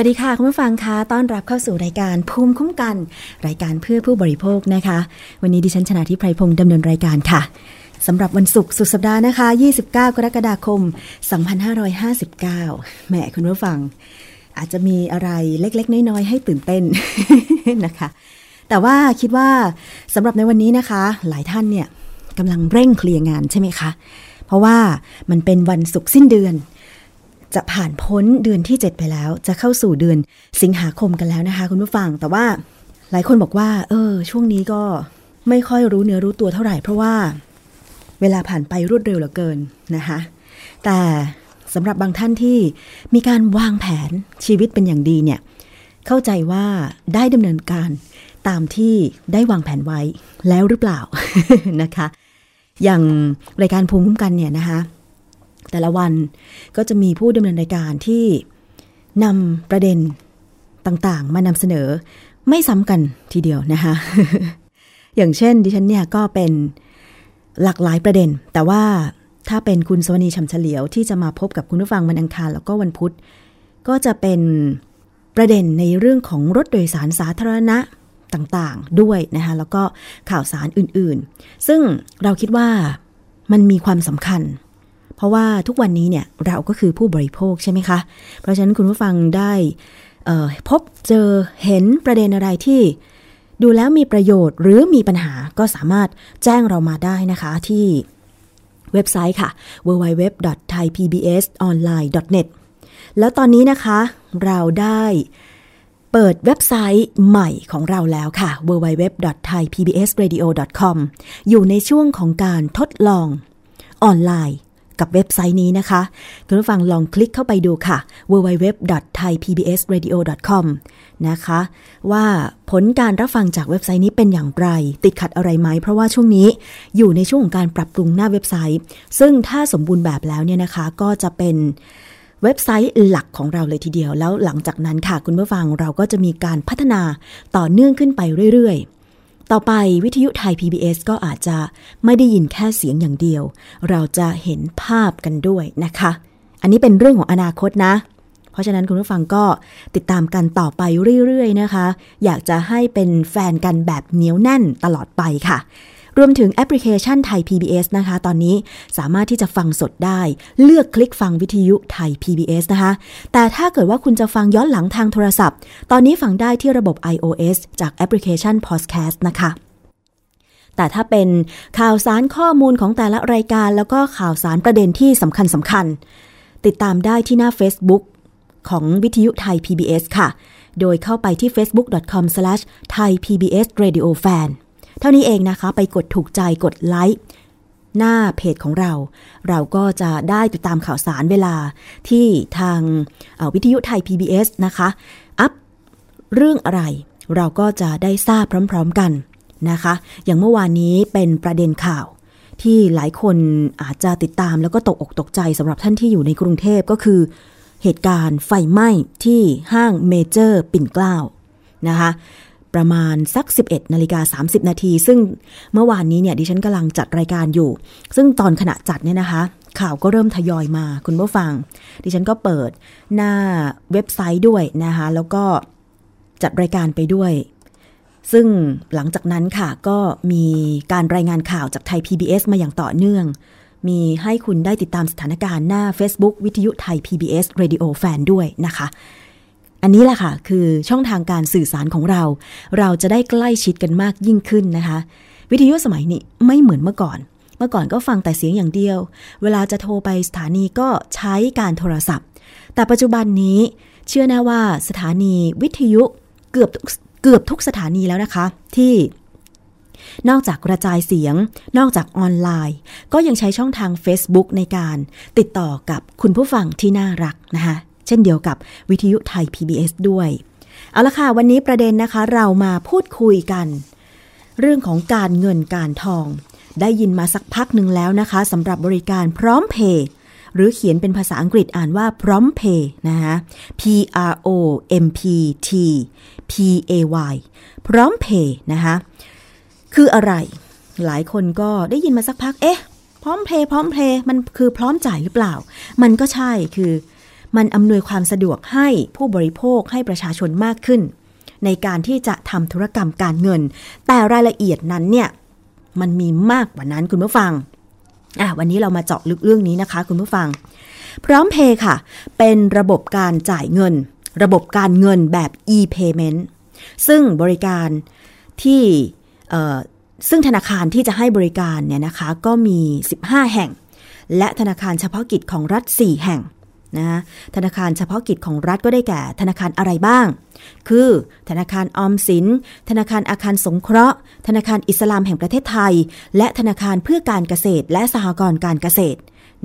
วัสดีค่ะ คุณผู้ฟังคะต้อนรับเข้าสู่รายการภูมิคุ้มกัน รายการเพื่อผู้บริโภคนะคะ วันนี้ดิฉันชนะทิพไพรพงศ์ดำเนินรายการค่ะสำหรับวันศุกร์สุดสัปดาห์นะคะ 29 กรกฎาคม 2559แหมคุณผู้ฟัง อาจจะมีอะไรเล็ก ๆ น้อย ๆ ให้ตื่นเต้นนะคะ แต่ว่าคิดว่าสำหรับในวันนี้นะคะ หลายท่านเนี่ยกำลังเร่งเคลียร์งานใช่ไหมคะ เพราะว่ามันเป็นวันศุกร์สิ้นเดือน จะผ่านพ้นเดือนที่ 7 ไปแล้ว จะเข้าสู่เดือนสิงหาคมกันแล้วนะคะ คุณผู้ฟัง แต่ว่าหลายคนบอกว่า เออ ช่วงนี้ก็ไม่ค่อยรู้เนื้อรู้ตัวเท่าไหร่ เพราะว่าเวลาผ่านไปรวดเร็วเหลือเกินนะคะ แต่สำหรับบางท่านที่มีการวางแผนชีวิตเป็นอย่างดีเนี่ย เข้าใจว่าได้ดำเนินการตามที่ได้วางแผนไว้แล้วหรือเปล่านะคะ อย่างรายการภูมิคุ้มกันเนี่ยนะคะ แต่ละวันก็จะมีผู้ดำเนินรายการที่นำประเด็นต่างๆ มานำเสนอไม่ซ้ำกันทีเดียวนะคะอย่างเช่นดิฉันเนี่ยก็เป็นหลากหลายประเด็น แต่ว่าถ้าเป็นคุณสวนีชำเฉลียวที่จะมาพบกับคุณผู้ฟังวันอังคารแล้วก็วันพุธ ก็จะเป็นประเด็นในเรื่องของรถโดยสารสาธารณะต่างๆด้วยนะคะแล้วก็ข่าวสารอื่นๆ ซึ่งเราคิดว่ามันมีความสำคัญ เพราะว่าทุกวันนี้เนี่ยเราก็คือผู้บริโภคใช่ไหมคะ เพราะฉะนั้นคุณผู้ฟังได้พบเจอเห็นประเด็นอะไรที่ดูแล้วมีประโยชน์หรือมีปัญหาก็สามารถแจ้งเรามาได้นะคะที่เว็บไซต์ค่ะ www.thaipbsonline.net แล้วตอนนี้นะคะ เราได้เปิดเว็บไซต์ใหม่ของเราแล้วค่ะ www.thaipbsradio.com อยู่ในช่วงของการทดลองออนไลน์ กับเว็บไซต์นี้นะคะ คุณผู้ฟังลองคลิกเข้าไปดูค่ะ www.thaipbsradio.com นะคะ ว่าผลการรับฟังจากเว็บไซต์นี้เป็นอย่างไร ติดขัดอะไรไหม เพราะว่าช่วงนี้อยู่ในช่วงของการปรับปรุงหน้าเว็บไซต์ ซึ่งถ้าสมบูรณ์แบบแล้วเนี่ยนะคะก็จะเป็นเว็บไซต์หลักของเราเลยทีเดียว แล้วหลังจากนั้นค่ะคุณผู้ฟังเราก็จะมีการพัฒนาต่อเนื่องขึ้นไปเรื่อยๆ ต่อไปวิทยุไทย PBS ก็อาจจะไม่ได้ยินแค่เสียงอย่างเดียว เราจะเห็นภาพกันด้วยนะคะ อันนี้เป็นเรื่องของอนาคตนะ เพราะฉะนั้นคุณผู้ฟังก็ติดตามกันต่อไปเรื่อยๆนะคะ อยากจะให้เป็นแฟนกันแบบเหนียวแน่นตลอดไปค่ะ รวมถึงแอปพลิเคชันไทย PBS นะคะ ตอนนี้สามารถที่จะฟังสดได้ เลือกคลิกฟังวิทยุไทย PBS นะคะ แต่ถ้าเกิดว่าคุณจะฟังย้อนหลังทางโทรศัพท์ ตอนนี้ฟังได้ที่ระบบ iOS จากแอปพลิเคชัน Podcast นะคะ แต่ถ้าเป็นข่าวสารข้อมูลของแต่ละรายการ แล้วก็ข่าวสารประเด็นที่สำคัญสำคัญ ติดตามได้ที่หน้า Facebook ของวิทยุไทย PBS ค่ะ โดยเข้าไปที่ facebook.com/thaipbsradiofan เท่านี้เองนะคะ ไปกดถูกใจกดไลค์หน้าเพจของเรา เราก็จะได้ติดตามข่าวสารเวลาที่ทางวิทยุไทย PBS นะคะ อัพเรื่องอะไร เราก็จะได้ทราบพร้อมๆกันนะคะ อย่างเมื่อวานนี้เป็นประเด็นข่าวที่หลายคนอาจจะติดตามแล้วก็ตกอกตกใจสำหรับท่านที่อยู่ในกรุงเทพก็คือ เหตุการณ์ไฟไหม้ที่ห้างเมเจอร์ปิ่นเกล้านะคะ ประมาณสัก 11นาฬิกา30 นาที ซึ่งเมื่อวานนี้เนี่ยดิฉันกำลังจัดรายการอยู่ ซึ่งตอนขณะจัดเนี่ยนะคะ ข่าวก็เริ่มทยอยมาคุณผู้ฟัง ดิฉันก็เปิดหน้าเว็บไซต์ด้วยนะคะ แล้วก็จัดรายการไปด้วย ซึ่งหลังจากนั้นค่ะก็มีการรายงานข่าวจากไทย PBS มาอย่างต่อเนื่อง มีให้คุณได้ติดตามสถานการณ์หน้า Facebook วิทยุไทย PBS Radio Fan ด้วยนะคะ อันนี้แหละค่ะ คือช่องทางการสื่อสารของเรา เราจะได้ใกล้ชิดกันมากยิ่งขึ้นนะคะ วิทยุสมัยนี้ไม่เหมือนเมื่อก่อน เมื่อก่อนก็ฟังแต่เสียงอย่างเดียว เวลาจะโทรไปสถานีก็ใช้การโทรศัพท์ แต่ปัจจุบันนี้เชื่อแน่ว่าสถานีวิทยุเกือบเกือบทุกสถานีแล้วนะคะ ที่นอกจากกระจายเสียง นอกจากออนไลน์ ก็ยังใช้ช่องทาง Facebook ในการติดต่อกับคุณผู้ฟังที่น่ารักนะคะ เช่นเดียวกับวิทยุไทย PBS ด้วย เอาละค่ะ วันนี้ประเด็นนะคะเรามาพูดคุยกัน เรื่องของการเงินการทอง ได้ยินมาสักพักหนึ่งแล้วนะคะสำหรับบริการพร้อมเพย์หรือเขียนเป็นภาษาอังกฤษอ่านว่าพร้อมเพย์นะคะ P R O M P T P A Y พร้อมเพย์นะคะคืออะไร หลายคนก็ได้ยินมาสักพัก เอ๊ะ พร้อมเพย์พร้อมเพย์มันคือพร้อมจ่ายหรือเปล่า มันก็ใช่คือ มันอำนวยความสะดวกให้ผู้บริโภคให้ประชาชนมากขึ้น ในการที่จะทำธุรกรรมการเงิน แต่รายละเอียดนั้นเนี่ยมันมีมากกว่านั้นคุณผู้ฟังอะวันนี้เรามาเจาะลึกเรื่องนี้นะคะ คุณผู้ฟัง พร้อมเพย์ค่ะ เป็นระบบการจ่ายเงิน ระบบการเงินแบบ e-payment ซึ่งบริการที่ซึ่งธนาคารที่จะให้บริการเนี่ยนะคะก็มี 15 แห่ง และธนาคารเฉพาะกิจของรัฐ 4 แห่ง นะธนาคารเฉพาะกิจของรัฐก็ได้แก่ ธนาคารอะไรบ้าง คือ ธนาคารออมสิน ธนาคารอาคารสงเคราะห์ ธนาคารอิสลามแห่งประเทศไทย และธนาคารเพื่อการเกษตร และสหกรณ์การเกษตร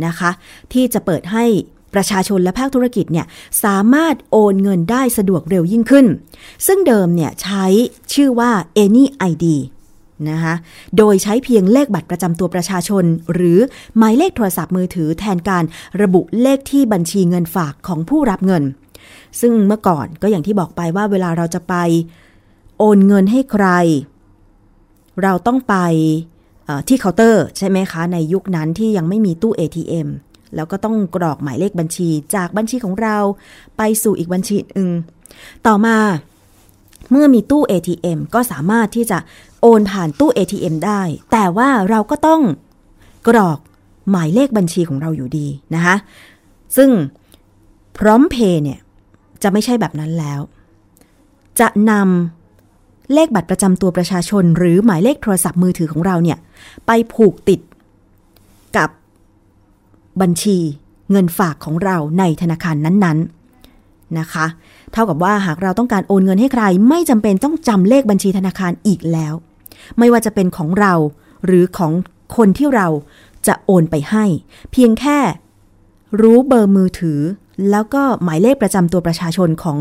นะคะ ที่จะเปิดให้ประชาชนและภาคธุรกิจเนี่ยสามารถโอนเงินได้สะดวกเร็วยิ่งขึ้น ซึ่งเดิมเนี่ยใช้ชื่อว่า Any ID นะคะโดยใช้เพียงเลขบัตรประจำตัวประชาชน หรือหมายเลขโทรศัพท์มือถือแทนการระบุเลขที่บัญชีเงินฝากของผู้รับเงิน ซึ่งเมื่อก่อนก็อย่างที่บอกไปว่าเวลาเราจะไป โอนเงินให้ใคร เราต้องไปที่เคาน์เตอร์ใช่ไหมคะ ในยุคนั้นที่ยังไม่มีตู้ ATM แล้วก็ต้องกรอกหมายเลขบัญชีจากบัญชีของเรา ไปสู่อีกบัญชีอึงต่อมา เมื่อมีตู้ ATM ก็สามารถที่จะโอนผ่านตู้ ATM ได้ แต่ว่าเราก็ต้องกรอกหมายเลขบัญชีของเราอยู่ดีนะคะซึ่งพร้อมเพย์เนี่ยจะไม่ใช่แบบนั้นแล้ว จะนำเลขบัตรประจำตัวประชาชน หรือหมายเลขโทรศัพท์มือถือของเราเนี่ยไปผูกติดกับบัญชีเงินฝากของเราในธนาคารนั้นๆ นะคะ เท่ากับว่าหากเราต้องการโอนเงินให้ใคร ไม่จำเป็นต้องจำเลขบัญชีธนาคารอีกแล้ว ไม่ว่าจะเป็นของเราหรือของคนที่เราจะโอนไปให้ เพียงแค่รู้เบอร์มือถือ แล้วก็หมายเลขประจำตัวประชาชนของ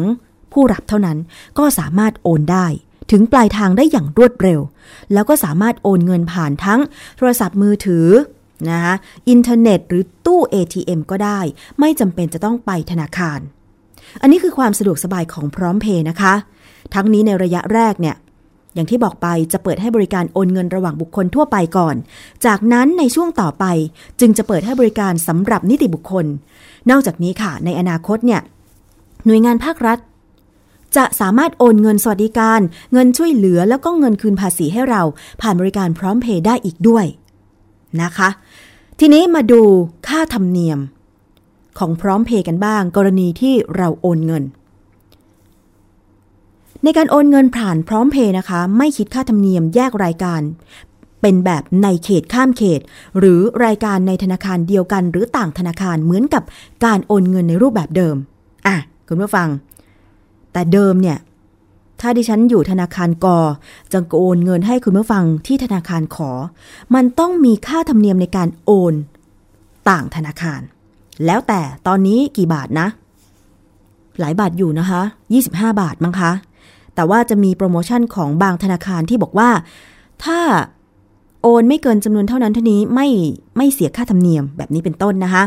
ผู้รับเท่านั้นก็สามารถโอนได้ ถึงปลายทางได้อย่างรวดเร็ว แล้วก็สามารถโอนเงินผ่านทั้งโทรศัพท์มือถือนะคะอินเทอร์เน็ตหรือตู้ ATM ก็ได้ ไม่จำเป็นจะต้องไปธนาคาร อันนี้คือความสะดวกสบายของพร้อมเพย์นะคะ ทั้งนี้ในระยะแรกเนี่ย อย่างที่บอกไปจะเปิดให้บริการโอนเงินระหว่างบุคคลทั่วไปก่อน จากนั้นในช่วงต่อไปจึงจะเปิดให้บริการสำหรับนิติบุคคล นอกจากนี้ค่ะ ในอนาคตเนี่ย หน่วยงานภาครัฐ จะสามารถโอนเงินสวัสดิการ เงินช่วยเหลือแล้วก็เงินคืนภาษีให้เรา ผ่านบริการพร้อมเพย์ได้อีกด้วยนะคะ ทีนี้มาดูค่าธรรมเนียม ของพร้อมเพย์กันบ้าง กรณีที่เราโอนเงิน ในการโอนเงินผ่านพร้อมเพย์นะคะ ไม่คิดค่าธรรมเนียมแยกรายการ เป็นแบบในเขตข้ามเขต หรือรายการในธนาคารเดียวกัน หรือต่างธนาคารเหมือนกับการโอนเงินในรูปแบบเดิม อะ คุณผู้ฟัง แต่เดิมเนี่ยถ้าดิฉันอยู่ธนาคารกอจะโอนเงินให้คุณผู้ฟังที่ธนาคารขอ มันต้องมีค่าธรรมเนียมในการโอน ต่างธนาคาร แล้วแต่ตอนนี้กี่บาทนะ หลายบาทอยู่นะคะ 25 บาทมั้งคะ แต่ว่าจะมีโปรโมชั่นของบางธนาคารที่บอกว่า ถ้าโอนไม่เกินจำนวนเท่านั้นเท่านี้ไม่ไม่เสียค่าธรรมเนียมแบบนี้เป็นต้นนะคะ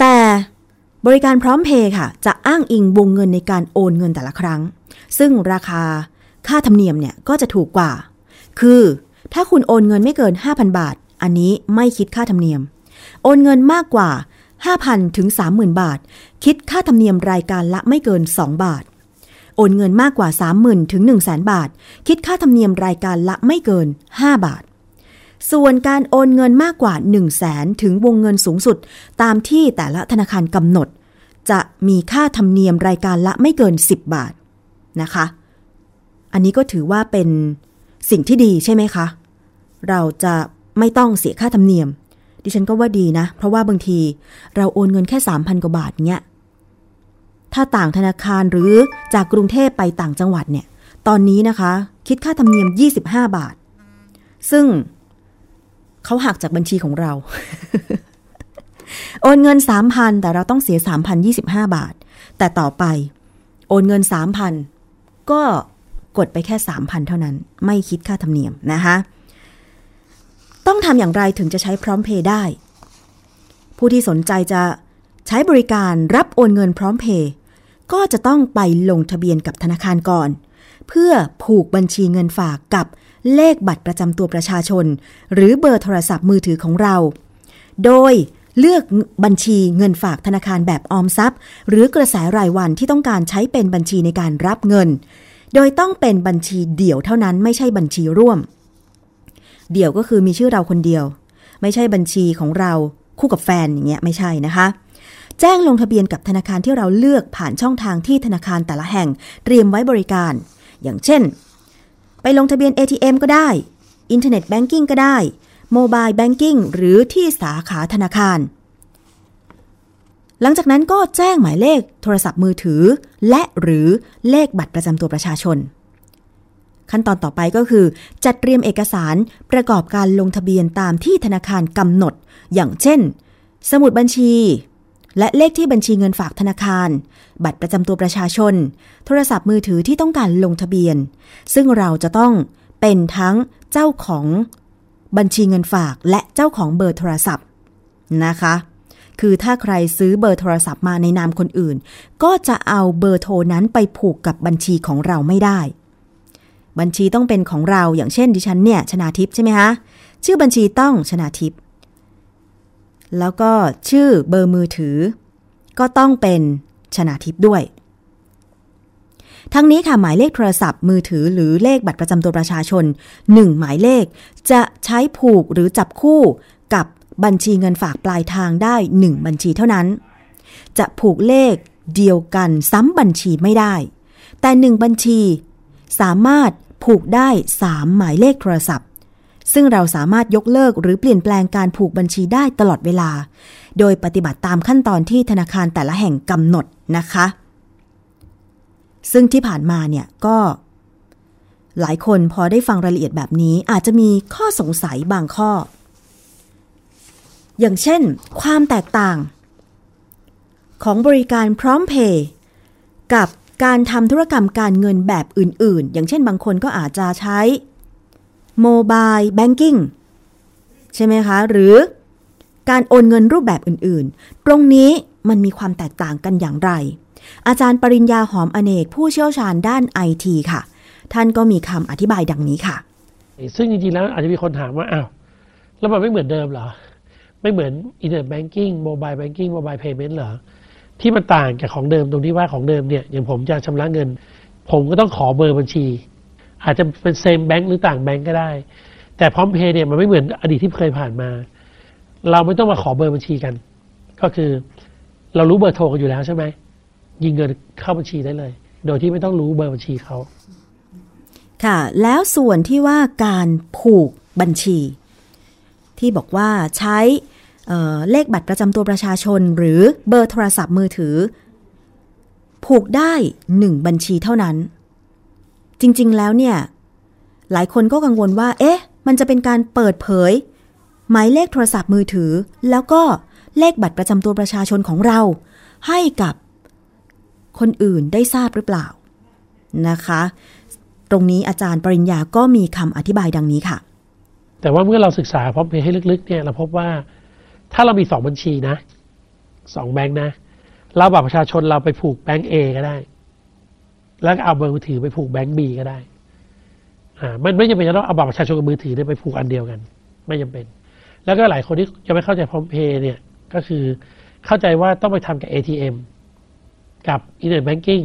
แต่บริการพร้อมเพย์ค่ะ จะอ้างอิงวงเงินในการโอนเงินแต่ละครั้ง ซึ่งราคาค่าธรรมเนียมเนี่ยก็จะถูกกว่า คือถ้าคุณโอนเงินไม่เกิน 5,000 บาท อันนี้ไม่คิดค่าธรรมเนียม โอนเงินมากกว่า 5,000 ถึง 30,000 บาท คิดค่าธรรมเนียมรายการละไม่เกิน 2 บาท โอนเงินมากกว่า 30,000 ถึง 1 0 0 0 0 0 บาท คิดค่าธรรมเนียมรายการละไม่เกิน 5 บาท ส่วนการโอนเงินมากกว่า 1 0 0 0 0แสนถึงวงเงินสูงสุด ตามที่แต่ละธนาคารกำหนด จะมีค่าธรรมเนียมรายการละไม่เกิน 10 บาทนะคะ อันนี้ก็ถือว่าเป็นสิ่งที่ดีใช่ไหมคะ เราจะไม่ต้องเสียค่าธรรมเนียม ดิฉันก็ว่าดีนะ เพราะว่าบางทีเราโอนเงินแค่ 3,000 กว่าบาทเนี้ย ถ้าต่างธนาคารหรือจากกรุงเทพไปต่างจังหวัดเนี่ย ตอนนี้นะคะ คิดค่าธรรมเนียม 25 บาท ซึ่งเขาหักจากบัญชีของเรา โอนเงิน 3,000 แต่เราต้องเสีย 3,025 บาท แต่ต่อไป โอนเงิน 3,000 ก็กดไปแค่ 3,000 เท่านั้น ไม่คิดค่าธรรมเนียมนะคะ ต้องทำอย่างไรถึงจะใช้พร้อมเพย์ได้ ผู้ที่สนใจจะใช้บริการรับโอนเงินพร้อมเพย์ก็จะต้องไปลงทะเบียนกับธนาคารก่อน เพื่อผูกบัญชีเงินฝากกับเลขบัตรประจำตัวประชาชน หรือเบอร์โทรศัพท์มือถือของเรา โดยเลือกบัญชีเงินฝากธนาคารแบบออมทรัพย์ หรือกระแสรายวันที่ต้องการใช้เป็นบัญชีในการรับเงิน โดยต้องเป็นบัญชีเดี่ยวเท่านั้นไม่ใช่บัญชีร่วม เดี่ยวก็คือมีชื่อเราคนเดียว ไม่ใช่บัญชีของเราคู่กับแฟนอย่างเงี้ยไม่ใช่นะคะ แจ้งลงทะเบียนกับธนาคารที่เราเลือกผ่านช่องทางที่ธนาคารแต่ละแห่งเตรียมไว้บริการ อย่างเช่น ไปลงทะเบียน ATM ก็ได้ internet banking ก็ได้ mobile banking หรือที่สาขาธนาคาร หลังจากนั้นก็แจ้งหมายเลขโทรศัพท์มือถือ และหรือเลขบัตรประจำตัวประชาชน ขั้นตอนต่อไปก็คือ จัดเตรียมเอกสารประกอบการลงทะเบียนตามที่ธนาคารกำหนด อย่างเช่น สมุดบัญชี และเลขที่บัญชีเงินฝากธนาคาร บัตรประจำตัวประชาชน โทรศัพท์มือถือที่ต้องการลงทะเบียน ซึ่งเราจะต้องเป็นทั้งเจ้าของบัญชีเงินฝากและเจ้าของเบอร์โทรศัพท์นะคะ คือถ้าใครซื้อเบอร์โทรศัพท์มาในนามคนอื่น ก็จะเอาเบอร์โทรนั้นไปผูกกับบัญชีของเราไม่ได้ บัญชีต้องเป็นของเราอย่างเช่นดิฉันเนี่ยชนาทิพย์ใช่ไหมคะชื่อบัญชีต้องชนาทิพย์แล้วก็ชื่อเบอร์มือถือ ก็ต้องเป็นชนาทิพย์ด้วย ทั้งนี้ค่ะหมายเลขโทรศัพท์มือถือหรือเลขบัตรประจำตัวประชาชน 1 หมายเลข จะใช้ผูกหรือจับคู่กับบัญชีเงินฝากปลายทางได้ 1 บัญชีเท่านั้น จะผูกเลขเดียวกันซ้ำบัญชีไม่ได้ แต่ 1 บัญชี สามารถผูกได้ 3 หมายเลขโทรศัพท์ ซึ่งเราสามารถยกเลิกหรือเปลี่ยนแปลงการผูกบัญชีได้ตลอดเวลา โดยปฏิบัติตามขั้นตอนที่ธนาคารแต่ละแห่งกำหนดนะคะ ซึ่งที่ผ่านมาเนี่ยก็ หลายคนพอได้ฟังรายละเอียดแบบนี้อาจจะมีข้อสงสัยบางข้อ อย่างเช่น ความแตกต่าง ของบริการพร้อมเพย์กับ การทำธุรกรรมการเงินแบบอื่น ๆ อย่างเช่นบางคนก็อาจจะใช้โมบายแบงกิ้งใช่ไหมคะ หรือการโอนเงินรูปแบบอื่น ๆ ตรงนี้มันมีความแตกต่างกันอย่างไร อาจารย์ปริญญาหอมอเนกผู้เชี่ยวชาญด้านไอทีค่ะ ท่านก็มีคำอธิบายดังนี้ค่ะ ซึ่งจริงๆแล้วอาจจะมีคนถามว่าอ้าวแล้วมันไม่เหมือนเดิมเหรอ ไม่เหมือน internet banking mobile banking mobile payment เหรอ ที่มันต่างจากของเดิมตรงที่ว่าของเดิมเนี่ยอย่างผมจะชำระเงิน ผมก็ต้องขอเบอร์บัญชี อาจจะเป็น same bank หรือต่างแบงก์ก็ได้ แต่พร้อมเพย์เนี่ยมันไม่เหมือนอดีตที่เคยผ่านมา เราไม่ต้องมาขอเบอร์บัญชีกัน ก็คือเรารู้เบอร์โทรกันอยู่แล้วใช่ไหมยิงเงินเข้าบัญชีได้เลย โดยที่ไม่ต้องรู้เบอร์บัญชีเขาค่ะ แล้วส่วนที่ว่าการผูกบัญชี ที่บอกว่าใช้ เเลขบัตรประจำตัวประชาชน หรือเบอร์โทรศัพท์มือถือ ผูกได้หนึ่งบัญชีเท่านั้น จริงๆแล้วเนี่ย หลายคนก็กังวลว่า เอ๊ะ มันจะเป็นการเปิดเผย หมายเลขโทรศัพท์มือถือ แล้วก็เลขบัตรประจำตัวประชาชนของเรา ให้กับคนอื่นได้ทราบหรือเปล่านะคะ ตรงนี้อาจารย์ปริญญาก็มีคำอธิบายดังนี้ค่ะ แต่ว่าเมื่อเราศึกษาพร้อมเพย์ให้ลึกๆเนี่ยเราพบว่า ถ้าเรามีสองบัญชีนะสองแบงค์นะ เราบัตรประชาชนเราไปผูกแบงก์เก็ได้ แล้วก็เอาเบอร์มือถือไปผูกแบงก์บีก็ได้ อ่า มันไม่จำเป็นจะต้องเอาบัตรประชาชนกับมือถือเนี่ยไปผูกอันเดียวกัน ไม่จำเป็น แล้วก็หลายคนที่จะไม่เข้าใจพร้อมเพย์เนี่ย ก็คือเข้าใจว่าต้องไปทำกับ ATM กับอินเทอร์เน็ตแบงกิ้ง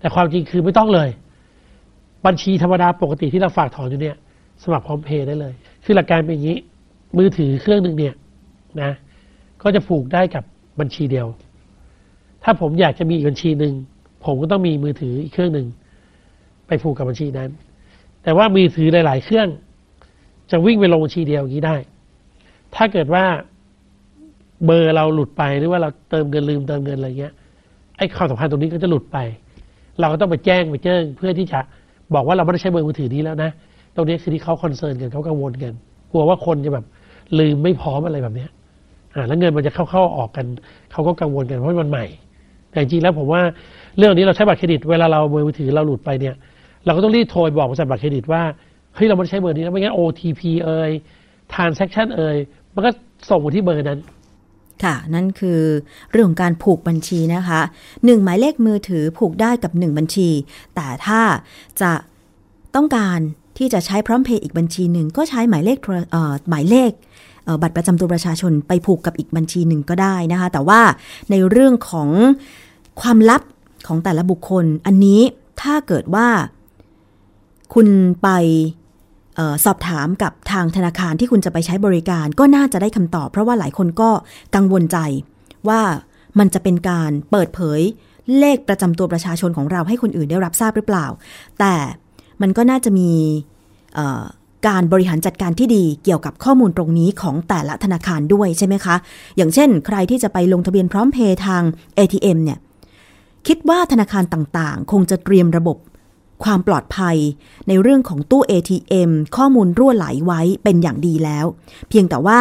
แต่ความจริงคือไม่ต้องเลย บัญชีธรรมดาปกติที่เราฝากถอนอยู่เนี่ย สมัครพร้อมเพย์ได้เลย คือหลักการเป็นอย่างนี้ มือถือเครื่องหนึ่งเนี่ย นะก็จะผูกได้กับบัญชีเดียว ถ้าผมอยากจะมีอีกบัญชีหนึ่งผมก็ต้องมีมือถืออีกเครื่องหนึ่งไปผูกกับบัญชีนั้น แต่ว่ามือถือหลาย ๆ เครื่อง จะวิ่งไปลงบัญชีเดียวอย่างนี้ได้ ถ้าเกิดว่าเบอร์เราหลุดไปหรือว่าเราเติมเงินลืมเติมเงินอะไรเงี้ยไอ้ความสัมพันธ์ตรงนี้ก็จะหลุดไป เราก็ต้องไปแจ้งไปแจ้งเพื่อที่จะบอกว่าเราไม่ได้ใช้เบอร์มือถือนี้แล้วนะตรงนี้คือที่เขา concern กันเขากังวลกันกลัวว่าคนจะแบบลืมไม่พร้อมอะไรแบบเนี้ย แล้วเงินมันจะเข้าเข้าออกกันเขาก็กังวลกันเพราะมันใหม่ แต่จริงๆแล้วผมว่าเรื่องนี้เราใช้บัตรเครดิตเวลาเราเบอร์มือถือเราหลุดไปเนี่ย เราก็ต้องรีบโทรบอกบริษัทบัตรเครดิตว่าเฮ้ยเราไม่ใช้เบอร์นี้นะไม่งั้น OTP เอ่ย transaction เอ่ยมันก็ส่งมาที่เบอร์นั้นค่ะ นั่นคือเรื่องของการผูกบัญชีนะคะหนึ่งหมายเลขมือถือผูกได้กับหนึ่งบัญชี แต่ถ้าจะต้องการที่จะใช้พร้อมเพย์อีกบัญชีหนึ่งก็ใช้หมายเลขหมายเลข บัตรประจำตัวประชาชนไปผูกกับอีกบัญชีหนึ่งก็ได้นะคะ แต่ว่าในเรื่องของความลับของแต่ละบุคคล อันนี้ถ้าเกิดว่า คุณไปออสอบถามกับทางธนาคารที่คุณจะไปใช้บริการก็น่าจะได้คำตอบ เพราะว่าหลายคนก็กังวลใจว่ามันจะเป็นการเปิดเผยเลขประจำตัวประชาชนของเราให้คนอื่นได้รับทราบหรือเปล่า แต่มันก็น่าจะมี การบริหารจัดการที่ดีเกี่ยวกับข้อมูลตรงนี้ของแต่ละธนาคารด้วยใช่ไหมคะ อย่างเช่น ใครที่จะไปลงทะเบียนพร้อมเพย์ทาง ATM เนี่ย คิดว่าธนาคารต่างๆ คงจะเตรียมระบบความปลอดภัย ในเรื่องของตู้ ATM ข้อมูลรั่วไหลไว้เป็นอย่างดีแล้ว เพียงแต่ว่า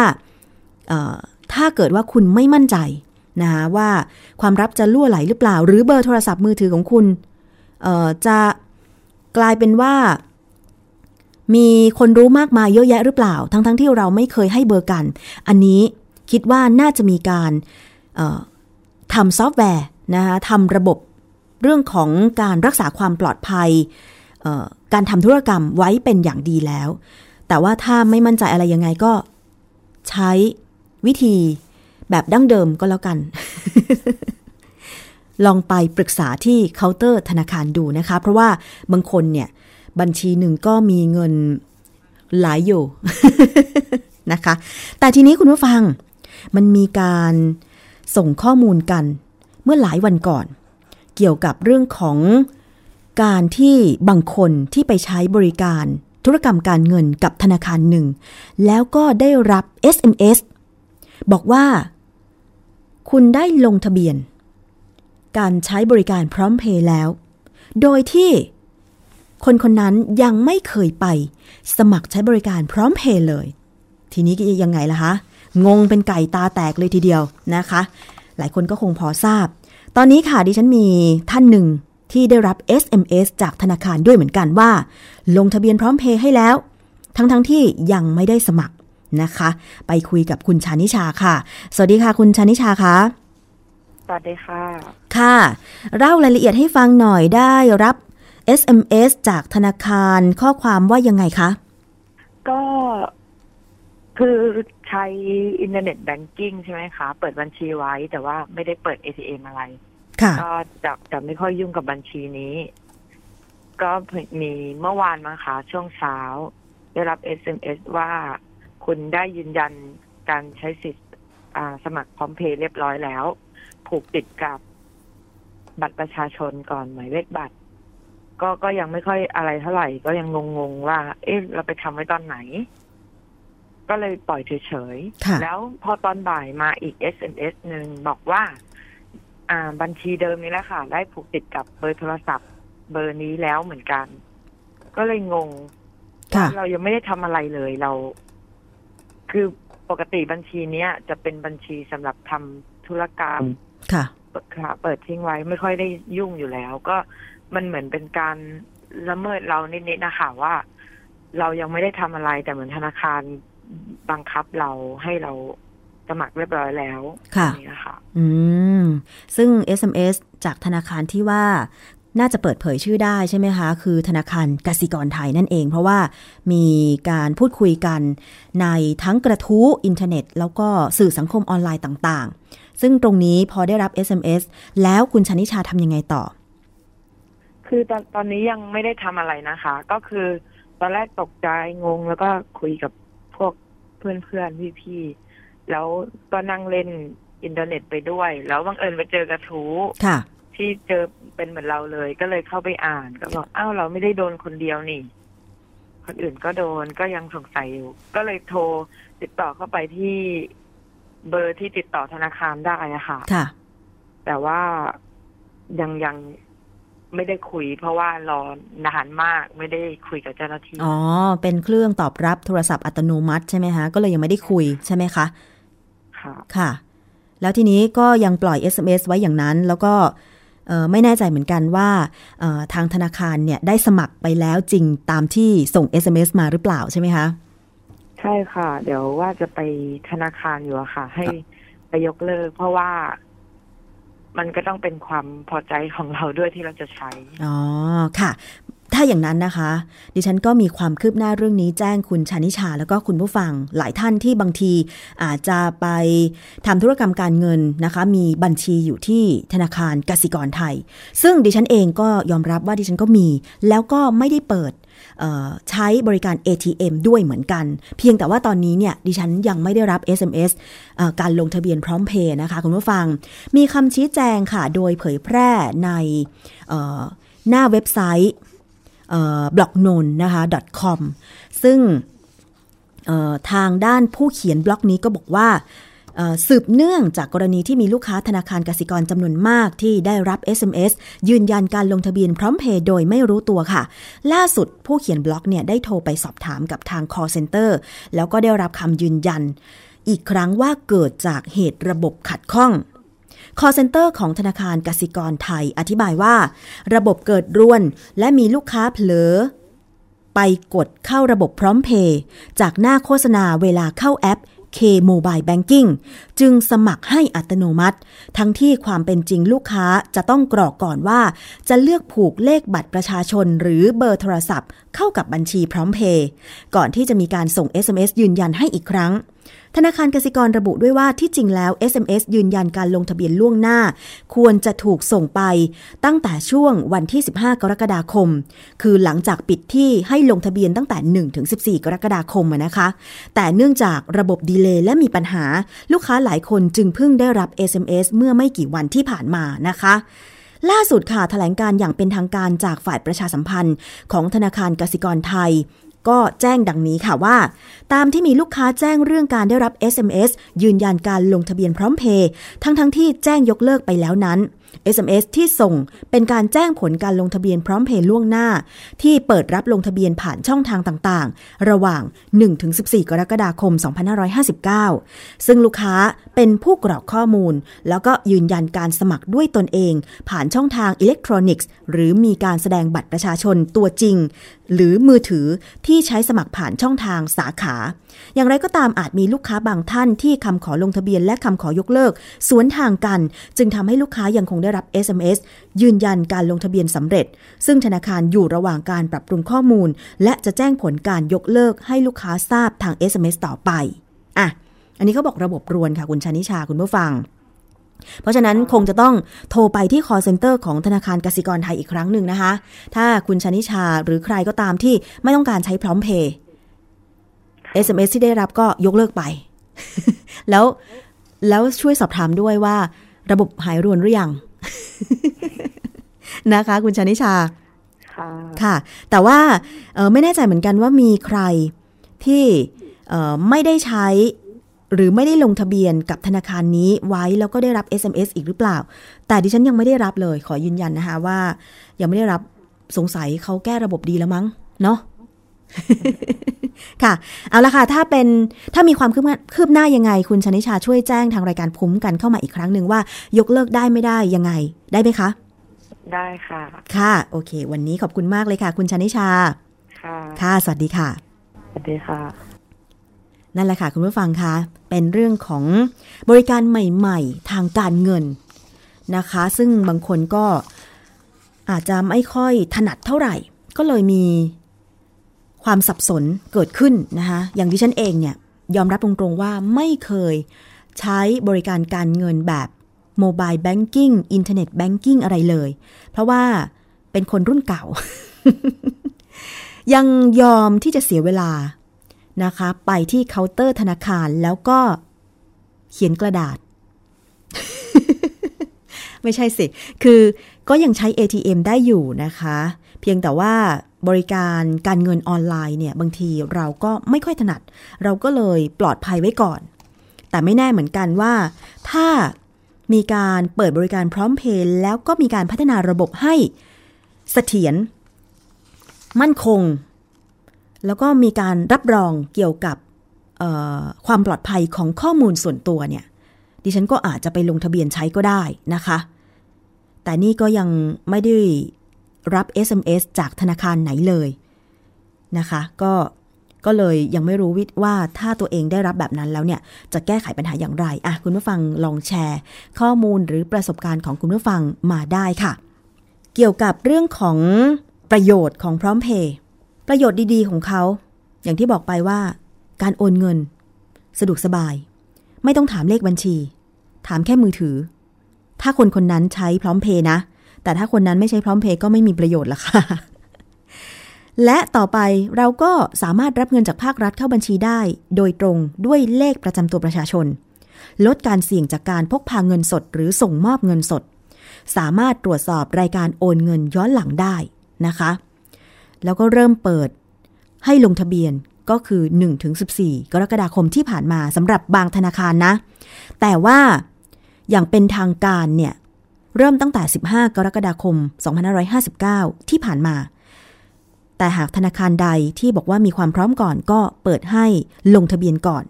ถ้าเกิดว่าคุณไม่มั่นใจนะคะว่าความลับจะรั่วไหลหรือเปล่า หรือเบอร์โทรศัพท์มือถือของคุณจะกลายเป็นว่า มีคนรู้มากมายเยอะแยะหรือเปล่า ทั้งๆทที่เราไม่เคยให้เบอร์กัน อันนี้คิดว่าน่าจะมีการทำซอฟต์แวร์นะคะทำระบบเรื่องของการรักษาความปลอดภัย การทำธุรกรรมไว้เป็นอย่างดีแล้ว แต่ว่าถ้าไม่มั่นใจอะไรยังไงก็ใช้วิธีแบบดั้งเดิมก็แล้วกัน ลองไปปรึกษาที่เคาน์เตอร์ธนาคารดูนะคะ เพราะว่าบางคนเนี่ย บัญชีหนึ่งก็มีเงินหลายอยู่นะคะ แต่ทีนี้คุณผู้ฟัง มันมีการส่งข้อมูลกันเมื่อหลายวันก่อน เกี่ยวกับเรื่องของการที่บางคนที่ไปใช้บริการธุรกรรมการเงินกับธนาคารหนึ่ง แล้วก็ได้รับ SMS บอกว่า คุณได้ลงทะเบียน การใช้บริการพร้อมเพย์แล้ว โดยที่ คนคนนั้นยังไม่เคยไป สมัครใช้บริการพร้อมเพย์เลย ทีนี้ยังไงล่ะคะ งงเป็นไก่ตาแตกเลยทีเดียวนะคะ หลายคนก็คงพอทราบ ตอนนี้ค่ะดิฉันมีท่านหนึ่งที่ได้รับ SMS จากธนาคารด้วยเหมือนกันว่า ลงทะเบียนพร้อมเพย์ให้แล้ว ทั้งๆทที่ยังไม่ได้สมัครนะคะ ไปคุยกับคุณชานิชาค่ะ สวัสดีค่ะ คุณชานิชาคะสวัสดีค่ะ ค่ะ เล่ารายละเอียดให้ฟังหน่อยได้รับ SMS จากธนาคารข้อความว่ายังไงคะ ก็คือใช้อินเทอร์เน็ตแบงกิ้งใช่ไหมคะ เปิดบัญชีไว้แต่ว่าไม่ได้เปิด ATM อะไรค่ะก็จะจะไม่ค่อยยุ่งกับบัญชีนี้ ก็มีเมื่อวานมั้งคะช่วงเช้า ได้รับ SMS ว่าคุณได้ยืนยันการใช้สิทธิ์อ่าสมัครพร้อมเพย์เรียบร้อยแล้ว ผูกติดกับบัตรประชาชนก่อนหมายเลขบัตร ก็ก็ยังไม่ค่อยอะไรเท่าไหร่ ก็ยังงงๆว่า เอ๊ะเราไปทำไว้ตอนไหน ก็เลยปล่อยเฉยค่ะๆแล้วพอตอนบ่ายมาอีก SMS หนึ่งบอกว่า อ่า บัญชีเดิมนี้แหละค่ะ ได้ผูกติดกับเบอร์โทรศัพท์ เบอร์นี้แล้วเหมือนกัน ก็เลยงงค่ะว่าเรายังไม่ได้ทำอะไรเลยเรา คือปกติบัญชีเนี้ย จะเป็นบัญชีสำหรับทำธุรกรรมค่ะค่ะ เปิดทิ้งไว้ไม่ค่อยได้ยุ่งอยู่แล้ว ก็ มันเหมือนเป็นการละเมิดเรานิดๆนะคะว่า เรายังไม่ได้ทำอะไรแต่เหมือนธนาคารบังคับเราให้เราสมัครเรียบร้อยแล้วค่ะนี่นะคะอืม ซึ่ง SMS จากธนาคารที่ว่าน่าจะเปิดเผยชื่อได้ใช่ไหมคะ คือธนาคารกสิกรไทยนั่นเอง เพราะว่ามีการพูดคุยกันในทั้งกระทู้อินเทอร์เน็ต แล้วก็สื่อสังคมออนไลน์ต่างๆ ซึ่งตรงนี้พอได้รับ SMS แล้วคุณชนิชาทำยังไงต่อ คือตอนตอนนี้ยังไม่ได้ทำอะไรนะคะ ก็คือตอนแรกตกใจงงแล้วก็คุยกับพวกเพื่อนเพื่อนพี่พี่ๆแล้วก็นั่งเล่นอินเทอร์เน็ตไปด้วย แล้วบังเอิญไปเจอกระทู้ค่ะ ที่เจอเป็นเหมือนเราเลย ก็เลยเข้าไปอ่านก็บอกอ้าวเราไม่ได้โดนคนเดียวนี่ คนอื่นก็โดนก็ยังสงสัยอยู่ ก็เลยโทรติดต่อเข้าไปที่เบอร์ที่ติดต่อธนาคารได้อะค่ะค่ะ แต่ว่ายังยัง ไม่ได้คุย เพราะว่ารอนานมากไม่ได้คุยกับเจ้าหน้าที่อ๋อ เป็นเครื่องตอบรับโทรศัพท์อัตโนมัติใช่ไหมคะก็เลยยังไม่ได้คุยใช่ไหมคะค่ะค่ะ แล้วทีนี้ก็ยังปล่อย SMS ไว้อย่างนั้น แล้วก็เอ่อไม่แน่ใจเหมือนกันว่าเอ่อทางธนาคารเนี่ยได้สมัครไปแล้วจริงตามที่ส่ง SMS มาหรือเปล่าใช่ไหมคะ ใช่ค่ะ เดี๋ยวว่าจะไปธนาคารอยู่อะค่ะ ให้ไปยกเลิก เพราะว่า มันก็ต้องเป็นความพอใจของเราด้วยที่เราจะใช้ อ๋อ ค่ะ ถ้าอย่างนั้นนะคะ ดิฉันก็มีความคืบหน้าเรื่องนี้แจ้งคุณชานิชา แล้วก็คุณผู้ฟังหลายท่านที่บางทีอาจจะไปทำธุรกรรมการเงินนะคะ มีบัญชีอยู่ที่ธนาคารกสิกรไทย ซึ่งดิฉันเองก็ยอมรับว่าดิฉันก็มี แล้วก็ไม่ได้เปิด ใช้บริการ ATM ด้วยเหมือนกัน เพียงแต่ว่าตอนนี้เนี่ยดิฉันยังไม่ได้รับ SMS เอ่อการลงทะเบียนพร้อมเพย์นะคะคุณผู้ฟัง มีคำชี้แจงค่ะ โดยเผยแพร่ในหน้าเว็บไซต์ Blognone นะคะ .com ซึ่งทางด้านผู้เขียนบล็อกนี้ก็บอกว่า สืบเนื่องจากกรณีที่มีลูกค้าธนาคารกสิกรจำนวนมากที่ได้รับ SMS ยืนยันการลงทะเบียนพร้อมเพย์โดยไม่รู้ตัวค่ะ ล่าสุดผู้เขียนบล็อกเนี่ยได้โทรไปสอบถามกับทาง call center แล้วก็ได้รับคำยืนยัน อีกครั้งว่าเกิดจากเหตุระบบขัดข้อง call center ของธนาคารกสิกรไทยอธิบายว่า ระบบเกิดร่วน และมีลูกค้าเผลอไปกดเข้าระบบพร้อมเพย์จากหน้าโฆษณาเวลาเข้าแอป K Mobile Banking จึงสมัครให้อัตโนมัติ ทั้งที่ความเป็นจริงลูกค้าจะต้องกรอกก่อนว่า จะเลือกผูกเลขบัตรประชาชนหรือเบอร์โทรศัพท์ เข้ากับบัญชีพร้อมเพย์ก่อนที่จะมีการส่ง SMS ยืนยันให้อีกครั้ง ธนาคารกสิกรระบุด้วยว่าที่จริงแล้ว SMS ยืนยันการลงทะเบียนล่วงหน้า ควรจะถูกส่งไป ตั้งแต่ช่วงวันที่ 15 กรกฎาคม คือหลังจากปิดที่ให้ลงทะเบียนตั้งแต่1ถึง14 กรกฎาคมนะคะ แต่เนื่องจากระบบดีเลย์และมีปัญหา ลูกค้าหลายคนจึงเพิ่งได้รับ SMS เมื่อไม่กี่วันที่ผ่านมานะคะล่าสุดค่ะแถลงการอย่างเป็นทางการจากฝ่ายประชาสัมพันธ์ ของธนาคารกสิกรไทย ก็แจ้งดังนี้ค่ะว่า ตามที่มีลูกค้าแจ้งเรื่องการได้รับ SMS ยืนยันการลงทะเบียนพร้อมเพย์ทั้งทั้งที่แจ้งยกเลิกไปแล้วนั้น SMS ที่ส่งเป็นการแจ้งผลการลงทะเบียนพร้อมเพย์ล่วงหน้า ที่เปิดรับลงทะเบียนผ่านช่องทางต่างๆ ระหว่าง 1-14 กรกฎาคม 2559 ซึ่งลูกค้าเป็นผู้กรอกข้อมูล แล้วก็ยืนยันการสมัครด้วยตนเอง ผ่านช่องทางอิเล็กทรอนิกส์ หรือมีการแสดงบัตรประชาชนตัวจริง หรือมือถือที่ใช้สมัครผ่านช่องทางสาขา อย่างไรก็ตามอาจมีลูกค้าบางท่านที่คำขอลงทะเบียนและคำขอยกเลิก สวนทางกัน จึงทำให้ลูกค้ายังคงได้รับ SMS ยืนยันการลงทะเบียนสำเร็จ ซึ่งธนาคารอยู่ระหว่างการปรับปรุงข้อมูล และจะแจ้งผลการยกเลิกให้ลูกค้าทราบทาง SMS ต่อไปอะอันนี้เขาบอกระบบรวนค่ะคุณชานิชาคุณผู้ฟัง เพราะฉะนั้นคงจะต้องโทรไปที่ call center ของธนาคารกสิกรไทยอีกครั้งหนึ่งนะคะ ถ้าคุณชานิชาหรือใครก็ตามที่ไม่ต้องการใช้พร้อมเพย์ SMS ที่ได้รับก็ยกเลิกไป แล้วแล้วช่วยสอบถามด้วยว่า ระบบหายรวนหรือยัง นะคะ คุณชานิชา ค่ะ ค่ะ แต่ว่าเอ่อไม่แน่ใจเหมือนกันว่ามีใครที่เอ่อไม่ได้ใช้ หรือไม่ได้ลงทะเบียนกับธนาคารนี้ไว้แล้วก็ได้รับ SMS อีกหรือเปล่า แต่ดิฉันยังไม่ได้รับเลย ขอยืนยันนะคะว่า ยังไม่ได้รับสงสัยเขาแก้ระบบดีแล้วมั้ง เนาะ ค่ะ เอาละค่ะ ถ้าเป็นถ้ามีความคืบหน้าคืบหน้ายังไง คุณชนิชาช่วยแจ้งทางรายการภูมิกันเข้ามาอีกครั้งหนึ่งว่า ยกเลิกได้ไม่ได้ยังไง ได้ไหมคะ ได้ค่ะ ค่ะ โอเค วันนี้ขอบคุณมากเลยค่ะ คุณชนิชา ค่ะ ค่ะ สวัสดีค่ะ สวัสดีค่ะ นั่นแหละค่ะ คุณผู้ฟังคะเป็นเรื่องของบริการใหม่ ๆ ทางการเงินนะคะ ซึ่งบางคนก็อาจจะไม่ค่อยถนัดเท่าไหร่ ก็เลยมี ความสับสนเกิดขึ้นนะคะอย่างที่ฉันเองเนี่ยยอมรับตรงๆว่าไม่เคยใช้บริการการเงินแบบ mobile banking internet banking อะไรเลย เพราะว่าเป็นคนรุ่นเก่า ยังยอมที่จะเสียเวลานะคะ ไปที่เคาน์เตอร์ธนาคารแล้วก็เขียนกระดาษ ไม่ใช่สิ คือก็ยังใช้ ATM ได้อยู่นะคะ เพียงแต่ว่า บริการการเงินออนไลน์เนี่ยบางทีเราก็ไม่ค่อยถนัด เราก็เลยปลอดภัยไว้ก่อน แต่ไม่แน่เหมือนกันว่า ถ้ามีการเปิดบริการพร้อมเพย์แล้วก็มีการพัฒนาระบบให้เสถียรมั่นคง แล้วก็มีการรับรองเกี่ยวกับความปลอดภัยของข้อมูลส่วนตัวเนี่ย ดิฉันก็อาจจะไปลงทะเบียนใช้ก็ได้นะคะ แต่นี่ก็ยังไม่ได้ รับ SMS จากธนาคารไหนเลยนะคะ ก็ก็เลยยังไม่รู้วิว่าถ้าตัวเองได้รับแบบนั้นแล้วเนี่ย จะแก้ไขปัญหาอย่างไรอะคุณผู้ฟังลองแชร์ ข้อมูลหรือประสบการณ์ของคุณผู้ฟังมาได้ค่ะ เกี่ยวกับเรื่องของประโยชน์ของพร้อมเพย์ประโยชน์ดีๆของเขา อย่างที่บอกไปว่า การโอนเงิน สะดวกสบาย ไม่ต้องถามเลขบัญชี ถามแค่มือถือ ถ้าคนคนนั้นใช้พร้อมเพย์นะ แต่ถ้าคนนั้นไม่ใช้พร้อมเพย์ก็ไม่มีประโยชน์ละค่ะ และต่อไปเราก็สามารถรับเงินจากภาครัฐเข้าบัญชีได้ โดยตรงด้วยเลขประจำตัวประชาชน ลดการเสี่ยงจากการพกพาเงินสด หรือส่งมอบเงินสด สามารถตรวจสอบรายการโอนเงินย้อนหลังได้นะคะ แล้วก็เริ่มเปิดให้ลงทะเบียนก็คือ 1-14 กรกฎาคมที่ผ่านมาสำหรับบางธนาคารนะ แต่ว่าอย่างเป็นทางการเนี่ย เริ่มตั้งแต่ 15 กรกฎาคม 2559 ที่ผ่านมา แต่หากธนาคารใดที่บอกว่ามีความพร้อมก่อนก็เปิดให้ลงทะเบียนก่อน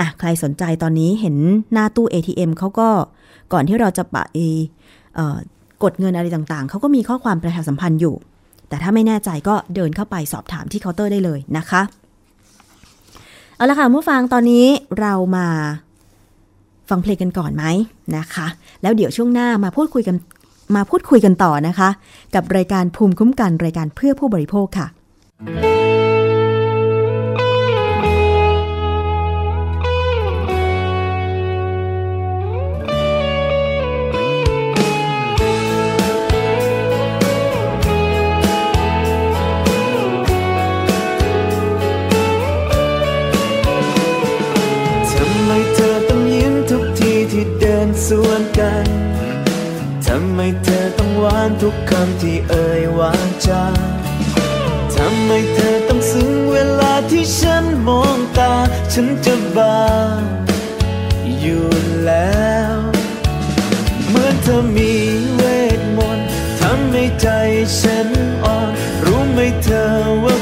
อะใครสนใจตอนนี้เห็นหน้าตู้ ATM เขาก็ก่อนที่เราจะไปเออกดเงินอะไรต่างๆ เขาก็มีข้อความประชาสัมพันธ์อยู่ แต่ถ้าไม่แน่ใจก็เดินเข้าไปสอบถามที่เคาน์เตอร์ได้เลยนะคะ เอาละค่ะผู้ฟังตอนนี้เรามา ฟังเพลงกันก่อนไหมนะคะ แล้วเดี๋ยวช่วงหน้ามาพูดคุยกันมาพูดคุยกันต่อนะคะ กับรายการภูมิคุ้มกันรายการเพื่อผู้บริโภคค่ะัน ทำไมเธอต้องหวานทุกคำที่เอ่ยวาจา ทำไมเธอต้องซึ้งเวลาที่ฉันมองตา ฉันจะบ้าอยู่แล้ว เหมือนเธอมีเวทมนต์ทำให้ใจฉันอ่อน รู้ไหมเธอว่า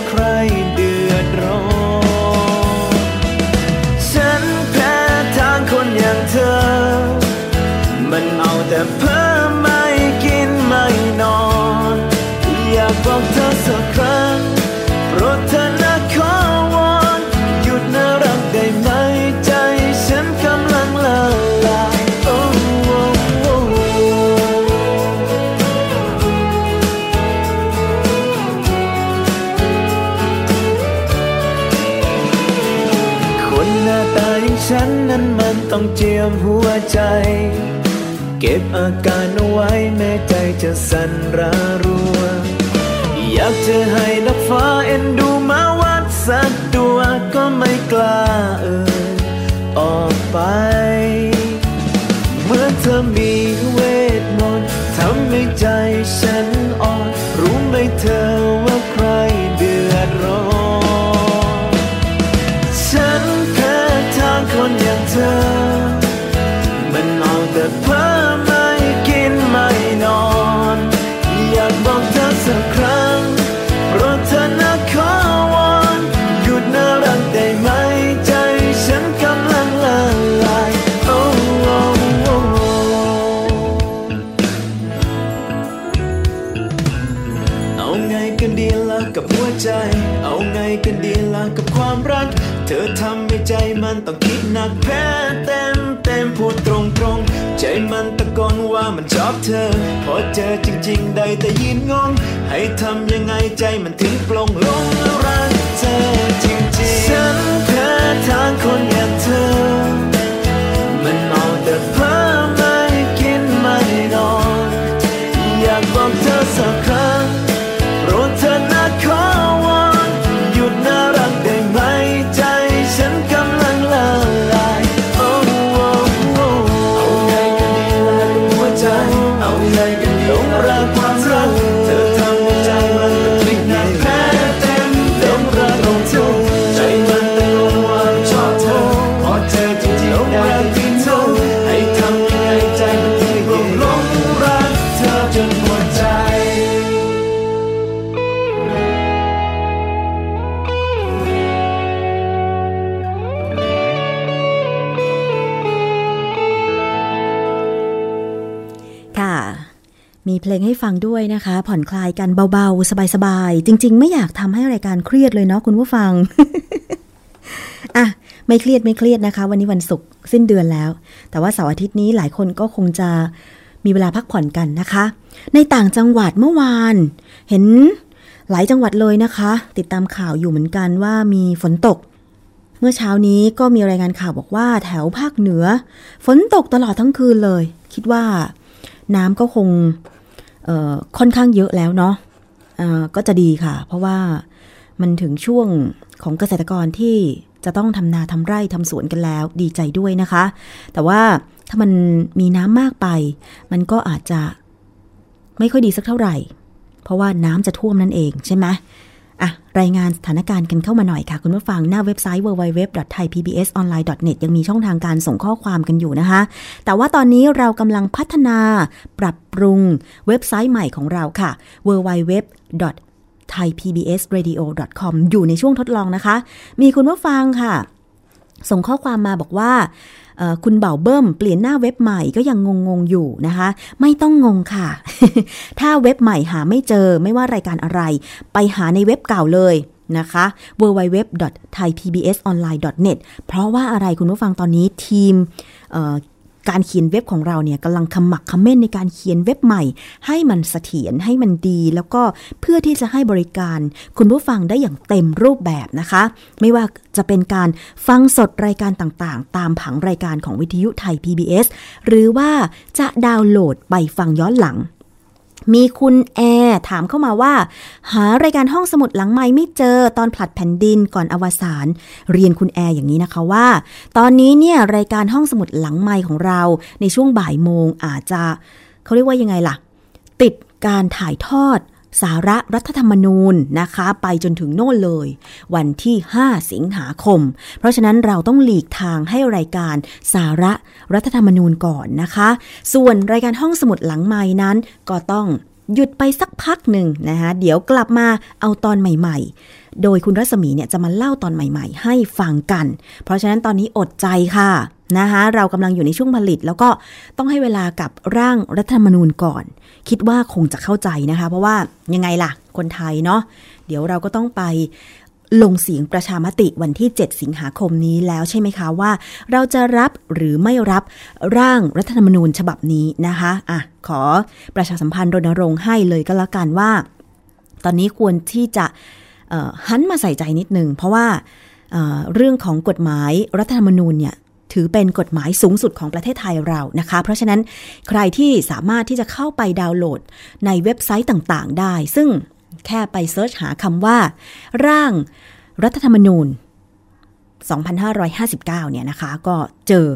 ต้องเจียมหัวใจ เก็บอาการเอาไว้แม้ใจจะสั่นระรัว อยากจะให้นักฟ้าเอ็นดูมาวัดสักตัวก็ไม่กล้าเอ่ยออกไป เมื่อเธอมี ต้องคิดหนักแพ้เต็มเต็มพูดตรงตรงใจมันตะโกนว่ามันชอบเธอ พอเจอจริง ๆ ได้แต่ยืนงง ให้ทำยังไงใจมันถึงปลงลงรักเธอจริงๆ ฉันแพ้ทางคนอย่างเธอ ผ่อนคลายกันเบาๆ สบายๆ จริง ๆ ไม่อยากทำให้รายการเครียดเลยเนาะคุณผู้ฟัง อะ ไม่เครียดไม่เครียดนะคะ วันนี้วันศุกร์สิ้นเดือนแล้ว แต่ว่าเสาร์อาทิตย์นี้หลายคนก็คงจะมีเวลาพักผ่อนกันนะคะ ในต่างจังหวัดเมื่อวาน เห็นหลายจังหวัดเลยนะคะ ติดตามข่าวอยู่เหมือนกันว่ามีฝนตก เมื่อเช้านี้ก็มีรายงานข่าวบอกว่าแถวภาคเหนือ ฝนตกตลอดทั้งคืนเลย คิดว่าน้ำก็คง ค่อนข้างเยอะแล้วเนาะก็จะดีค่ะ เพราะว่ามันถึงช่วงของเกษตรกรที่จะต้องทำนาทำไร่ทำสวนกันแล้วดีใจด้วยนะคะ แต่ว่าถ้ามันมีน้ำมากไป มันก็อาจจะไม่ค่อยดีสักเท่าไหร่ เพราะว่าน้ำจะท่วมนั่นเองใช่ไหม อะรายงานสถานการณ์กันเข้ามาหน่อยค่ะ คุณผู้ฟังหน้าเว็บไซต์ www.thaipbsonline.net ยังมีช่องทางการส่งข้อความกันอยู่นะคะ แต่ว่าตอนนี้เรากำลังพัฒนาปรับปรุงเว็บไซต์ใหม่ของเราค่ะ www thaipbsradio.com อยู่ในช่วงทดลองนะคะ มีคุณผู้ฟังค่ะ ส่งข้อความมาบอกว่า คุณเบ่าเบิ้มเปลี่ยนหน้าเว็บใหม่ก็ยังงงๆอยู่นะคะ ไม่ต้องงงค่ะ ถ้าเว็บใหม่หาไม่เจอไม่ว่ารายการอะไร ไปหาในเว็บเก่าเลยนะคะ www.thaipbsonline.net เพราะว่าอะไรคุณผู้ฟังตอนนี้ทีม การเขียนเว็บของเราเนี่ยกำลังขมักขม้นในการเขียนเว็บใหม่ ให้มันเสถียรให้มันดี แล้วก็เพื่อที่จะให้บริการ คุณผู้ฟังได้อย่างเต็มรูปแบบนะคะ ไม่ว่าจะเป็นการฟังสดรายการต่างๆ ตามผังรายการของวิทยุไทย PBS หรือว่าจะดาวน์โหลดไปฟังย้อนหลัง มีคุณแอร์ถามเข้ามาว่า หารายการห้องสมุดหลังไม้ไม่เจอตอนผลัดแผ่นดินก่อนอวสานเรียนคุณแอร์อย่างนี้นะคะว่า ตอนนี้เนี่ยรายการห้องสมุดหลังไม้ของเรา ในช่วงบ่ายโมงอาจจะเขาเรียกว่ายังไงล่ะ ติดการถ่ายทอด สาระรัฐธรรมนูญนะคะ ไปจนถึงโน่นเลย วันที่ 5 สิงหาคม เพราะฉะนั้นเราต้องหลีกทางให้รายการสาระรัฐธรรมนูญก่อนนะคะ ส่วนรายการห้องสมุดหลังไม้นั้นก็ต้องหยุดไปสักพักหนึ่งนะคะเดี๋ยวกลับมาเอาตอนใหม่ๆ โดยคุณรัศมีเนี่ยจะมาเล่าตอนใหม่ ๆ ให้ฟังกัน เพราะฉะนั้นตอนนี้อดใจค่ะ นะคะเรากำลังอยู่ในช่วงผลิต แล้วก็ต้องให้เวลากับร่างรัฐธรรมนูญก่อน คิดว่าคงจะเข้าใจนะคะ เพราะว่ายังไงล่ะ คนไทยเนาะเดี๋ยวเราก็ต้องไปลงเสียงประชามติวันที่ 7 สิงหาคมนี้แล้วใช่ไหมคะว่า เราจะรับหรือไม่รับร่างรัฐธรรมนูญฉบับนี้นะคะอะขอประชาสัมพันธ์รณรงค์ให้เลยก็แล้วกันว่า ตอนนี้ควรที่จะหันมาใส่ใจนิดนึงเพราะว่าเเรื่องของกฎหมายรัฐธรรมนูญเนี่ย ถือเป็นกฎหมายสูงสุดของประเทศไทยเรานะคะ เพราะฉะนั้นใครที่สามารถที่จะเข้าไปดาวน์โหลดในเว็บไซต์ต่างๆ ได้ ซึ่งแค่ไปเซิร์ชหาคำว่า ร่างรัฐธรรมนูญ 2559 เนี่ยนะคะ ก็เจอ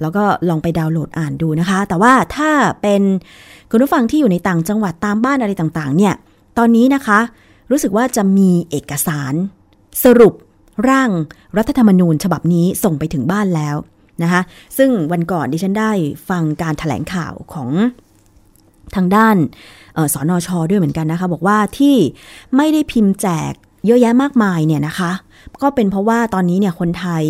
แล้วก็ลองไปดาวน์โหลดอ่านดูนะคะ แต่ว่าถ้าเป็นคุณผู้ฟังที่อยู่ในต่างจังหวัดตามบ้านอะไรต่างๆ เนี่ย ตอนนี้นะคะ รู้สึกว่าจะมีเอกสารสรุป ร่างรัฐธรรมนูญฉบับนี้ส่งไปถึงบ้านแล้วนะคะซึ่งวันก่อนดิฉันได้ฟังการถแถลงข่าวของทางด้านสอนอชอด้วยเหมือนกันนะคะ บอกว่าที่ไม่ได้พิมพ์แจกเยอะแยะมากมายเนี่ยนะคะ ก็เป็นเพราะว่าตอนนี้เนี่ยคนไทย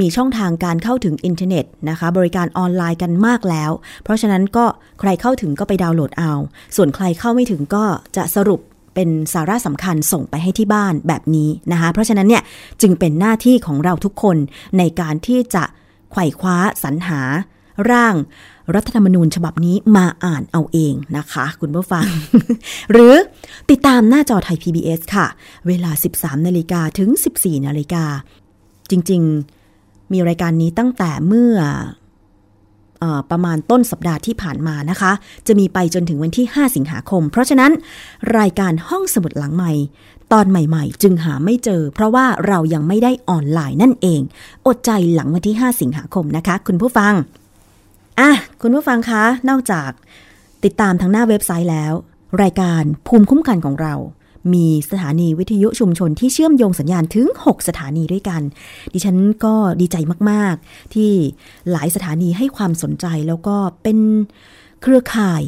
มีช่องทางการเข้าถึงอินเทอร์เน็ตนะคะ บริการออนไลน์กันมากแล้ว เพราะฉะนั้นก็ใครเข้าถึงก็ไปดาวน์โหลดเอา ส่วนใครเข้าไม่ถึงก็จะสรุป เป็นสาระสำคัญส่งไปให้ที่บ้านแบบนี้นะคะเพราะฉะนั้นเนี่ยจึงเป็นหน้าที่ของเราทุกคนในการที่จะไขว่คว้าสรรหาร่างรัฐธรรมนูญฉบับนี้มาอ่านเอาเองนะคะ คุณผู้ฟัง หรือติดตามหน้าจอไทย PBS ค่ะ เวลา 13 นาฬิกาถึง 14 นาฬิกา จริง ๆ มีรายการนี้ตั้งแต่เมื่ออ ประมาณต้นสัปดาห์ที่ผ่านมานะคะ จะมีไปจนถึงวันที่ 5 สิงหาคม เพราะฉะนั้นรายการห้องสมุดหลังใหม่ ตอนใหม่ๆ จึงหาไม่เจอ เพราะว่าเรายังไม่ได้ออนไลน์นั่นเอง อดใจหลังวันที่ 5 สิงหาคมนะคะ คุณผู้ฟังอะคุณผู้ฟังคะ นอกจากติดตามทางหน้าเว็บไซต์แล้ว รายการภูมิคุ้มกันของเรา มีสถานีวิทยุชุมชนที่เชื่อมโยงสัญญาณถึง 6 สถานีด้วยกัน ดิฉันก็ดีใจมากๆ ที่หลายสถานีให้ความสนใจแล้วก็เป็นเครือข่าย